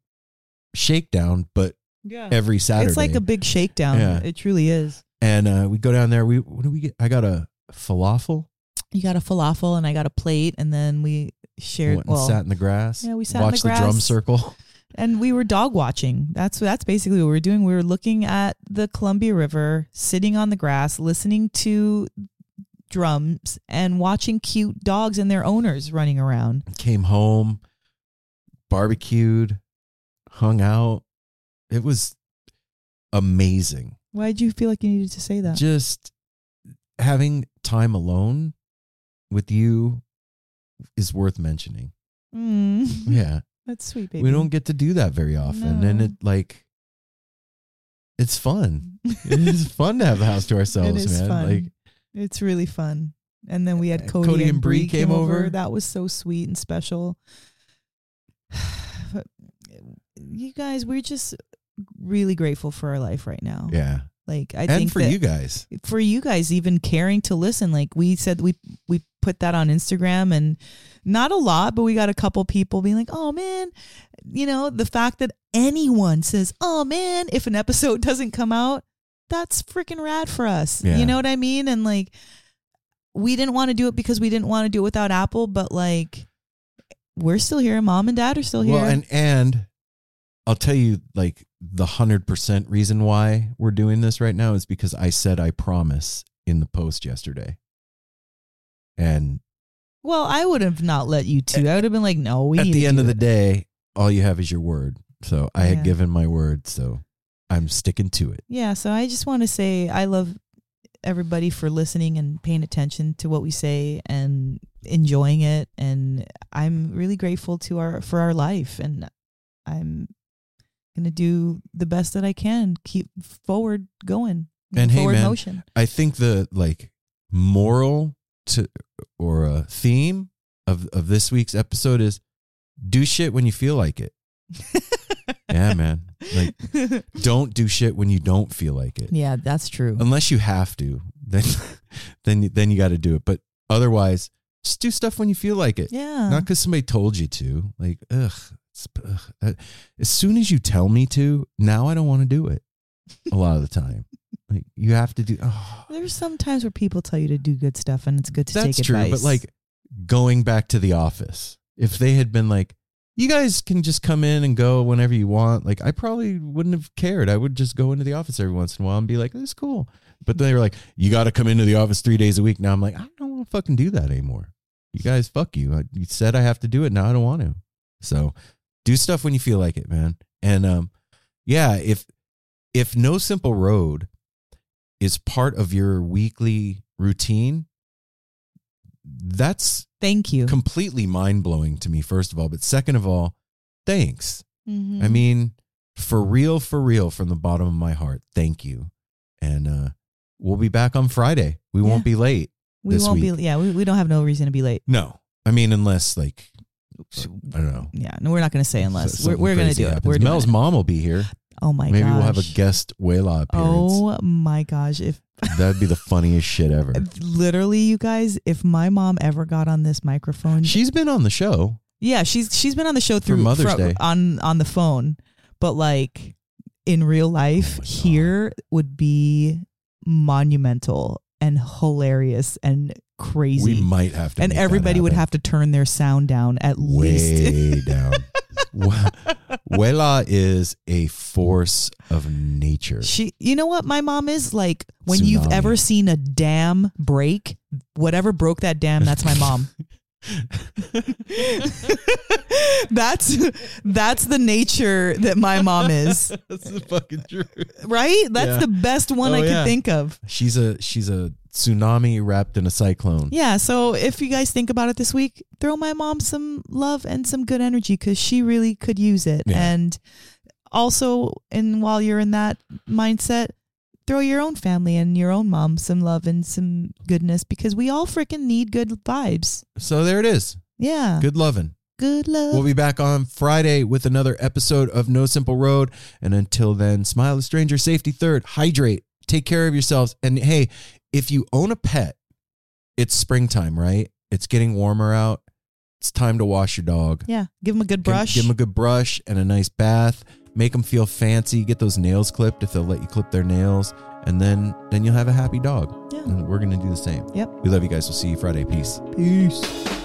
shakedown, but Yeah. every Saturday. It's like a big shakedown. Yeah. It truly is. And uh, we go down there. We what do we get? I got a falafel. You got a falafel and I got a plate, and then we shared. Went and well, sat in the grass. yeah, we sat in the watched the, drum circle. and we were dog watching. That's that's basically what we were doing. We were looking at the Columbia River, sitting on the grass, listening to drums, and watching cute dogs and their owners running around. Came home, barbecued, hung out. It was amazing. Why did you feel like you needed to say that? Just having time alone with you is worth mentioning. Mm. Yeah. That's sweet, baby. We don't get to do that very often. And No. it like it's fun. it's fun to have the house to ourselves, It is man. fun. Like It's really fun. And then we had Uh, Cody, Cody and and Bree Bree came over. That was so sweet and special. But you guys, we're just really grateful for our life right now. yeah. Like I and think for you guys. for you guys even caring to listen. Like we said we we put that on Instagram and not a lot, but we got a couple people being like, "Oh man, you know, the fact that anyone says, "Oh man, if an episode doesn't come out, that's freaking rad for us." Yeah. You know what I mean? And like we didn't want to do it because we didn't want to do it without Apple, but like we're still here. Mom and dad are still here. Well, and and I'll tell you like the hundred percent reason why we're doing this right now is because I said I promise in the post yesterday. And well, I would have not let you two. I would have been like, "No, we at the to end of the it. day, all you have is your word. So I Yeah. had given my word, so I'm sticking to it. Yeah, so I just want to say I love everybody for listening and paying attention to what we say and enjoying it and I'm really grateful to our for our life and I'm going to do the best that I can keep forward going And hey, man, motion. I think the like moral to or a theme of of this week's episode is do shit when you feel like it. yeah, man. Like don't do shit when you don't feel like it. yeah, that's true. Unless you have to, then then then you got to do it. But otherwise, just do stuff when you feel like it. yeah. Not because somebody told you to. Like, ugh, Uh, as soon as you tell me to, now I don't want to do it. A lot of the time, like you have to do. Oh, There's some times where people tell you to do good stuff and it's good to that's take true. advice. But like going back to the office, if they had been like, you guys can just come in and go whenever you want, like I probably wouldn't have cared. I would just go into the office every once in a while and be like, this is cool. But then they were like, you got to come into the office three days a week. Now I'm like, I don't want to fucking do that anymore. You guys, fuck you. I- You said I have to do it. Now I don't want to. So do stuff when you feel like it, man. And um, yeah, if if no simple road is part of your weekly routine, that's thank you. completely mind blowing to me. First of all, but second of all, thanks. Mhm. I mean, for real, for real, from the bottom of my heart, thank you. And uh, we'll be back on Friday. We Yeah. won't be late. we won't week. be yeah, we, we don't have no reason to be late. No, I mean unless like I don't know. Yeah, no, we're not going to say uh, unless. something We're, we're going to do it. We're Mel's it. mom will be here. Oh my Maybe gosh. we'll have a guest Wayla appearance. Oh my gosh. If That'd be the funniest shit ever. literally you guys, if my mom ever got on this microphone, She's been on the show. yeah, she's she's been on the show through Mother's fro- Day. on on the phone, but like in real life Oh here would be monumental and hilarious and crazy. We might have to. and everybody would have to turn their sound down at least. way down. Wa- Wela is a force of nature. She, you know what my mom is like when you've ever seen a dam break, whatever broke that dam, that's my mom. that's that's the nature that my mom is, That's the fucking truth. right? That's Yeah. the best one Oh, I could yeah. think of. She's a she's a tsunami wrapped in a cyclone. Yeah, so if you guys think about it this week, throw my mom some love and some good energy because she really could use it. Yeah. And also, and while you're in that mindset, throw your own family and your own mom some love and some goodness because we all freaking need good vibes. So there it is. Yeah. Good loving. Good love. We'll be back on Friday with another episode of No Simple Road. And until then, smile a stranger, safety third, hydrate, take care of yourselves. And hey, if you own a pet, it's springtime, right? It's getting warmer out. It's time to wash your dog. Yeah. Give him a good brush. Give him a good brush and a nice bath. Make them feel fancy. Get those nails clipped if they'll let you clip their nails, and then then you'll have a happy dog. Yeah. And we're gonna do the same. Yep. We love you guys. We'll see you Friday. Peace. Peace.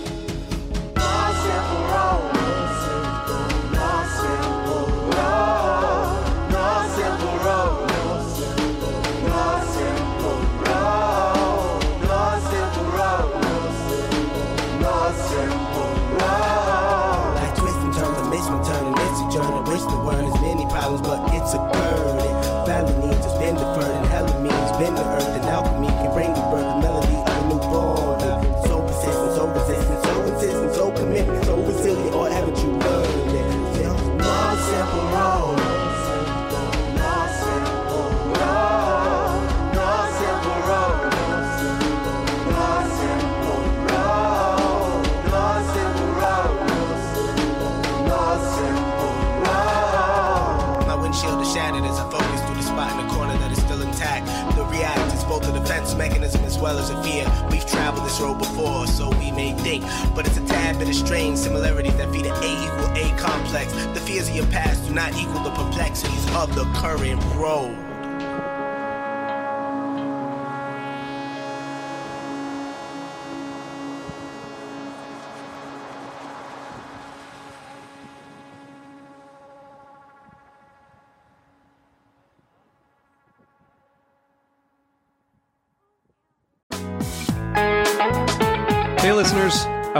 A fear. We've traveled this road before, so we may think, but it's a tad bit of strange similarities that feed an A equal A complex. The fears of your past do not equal the perplexities of the current road.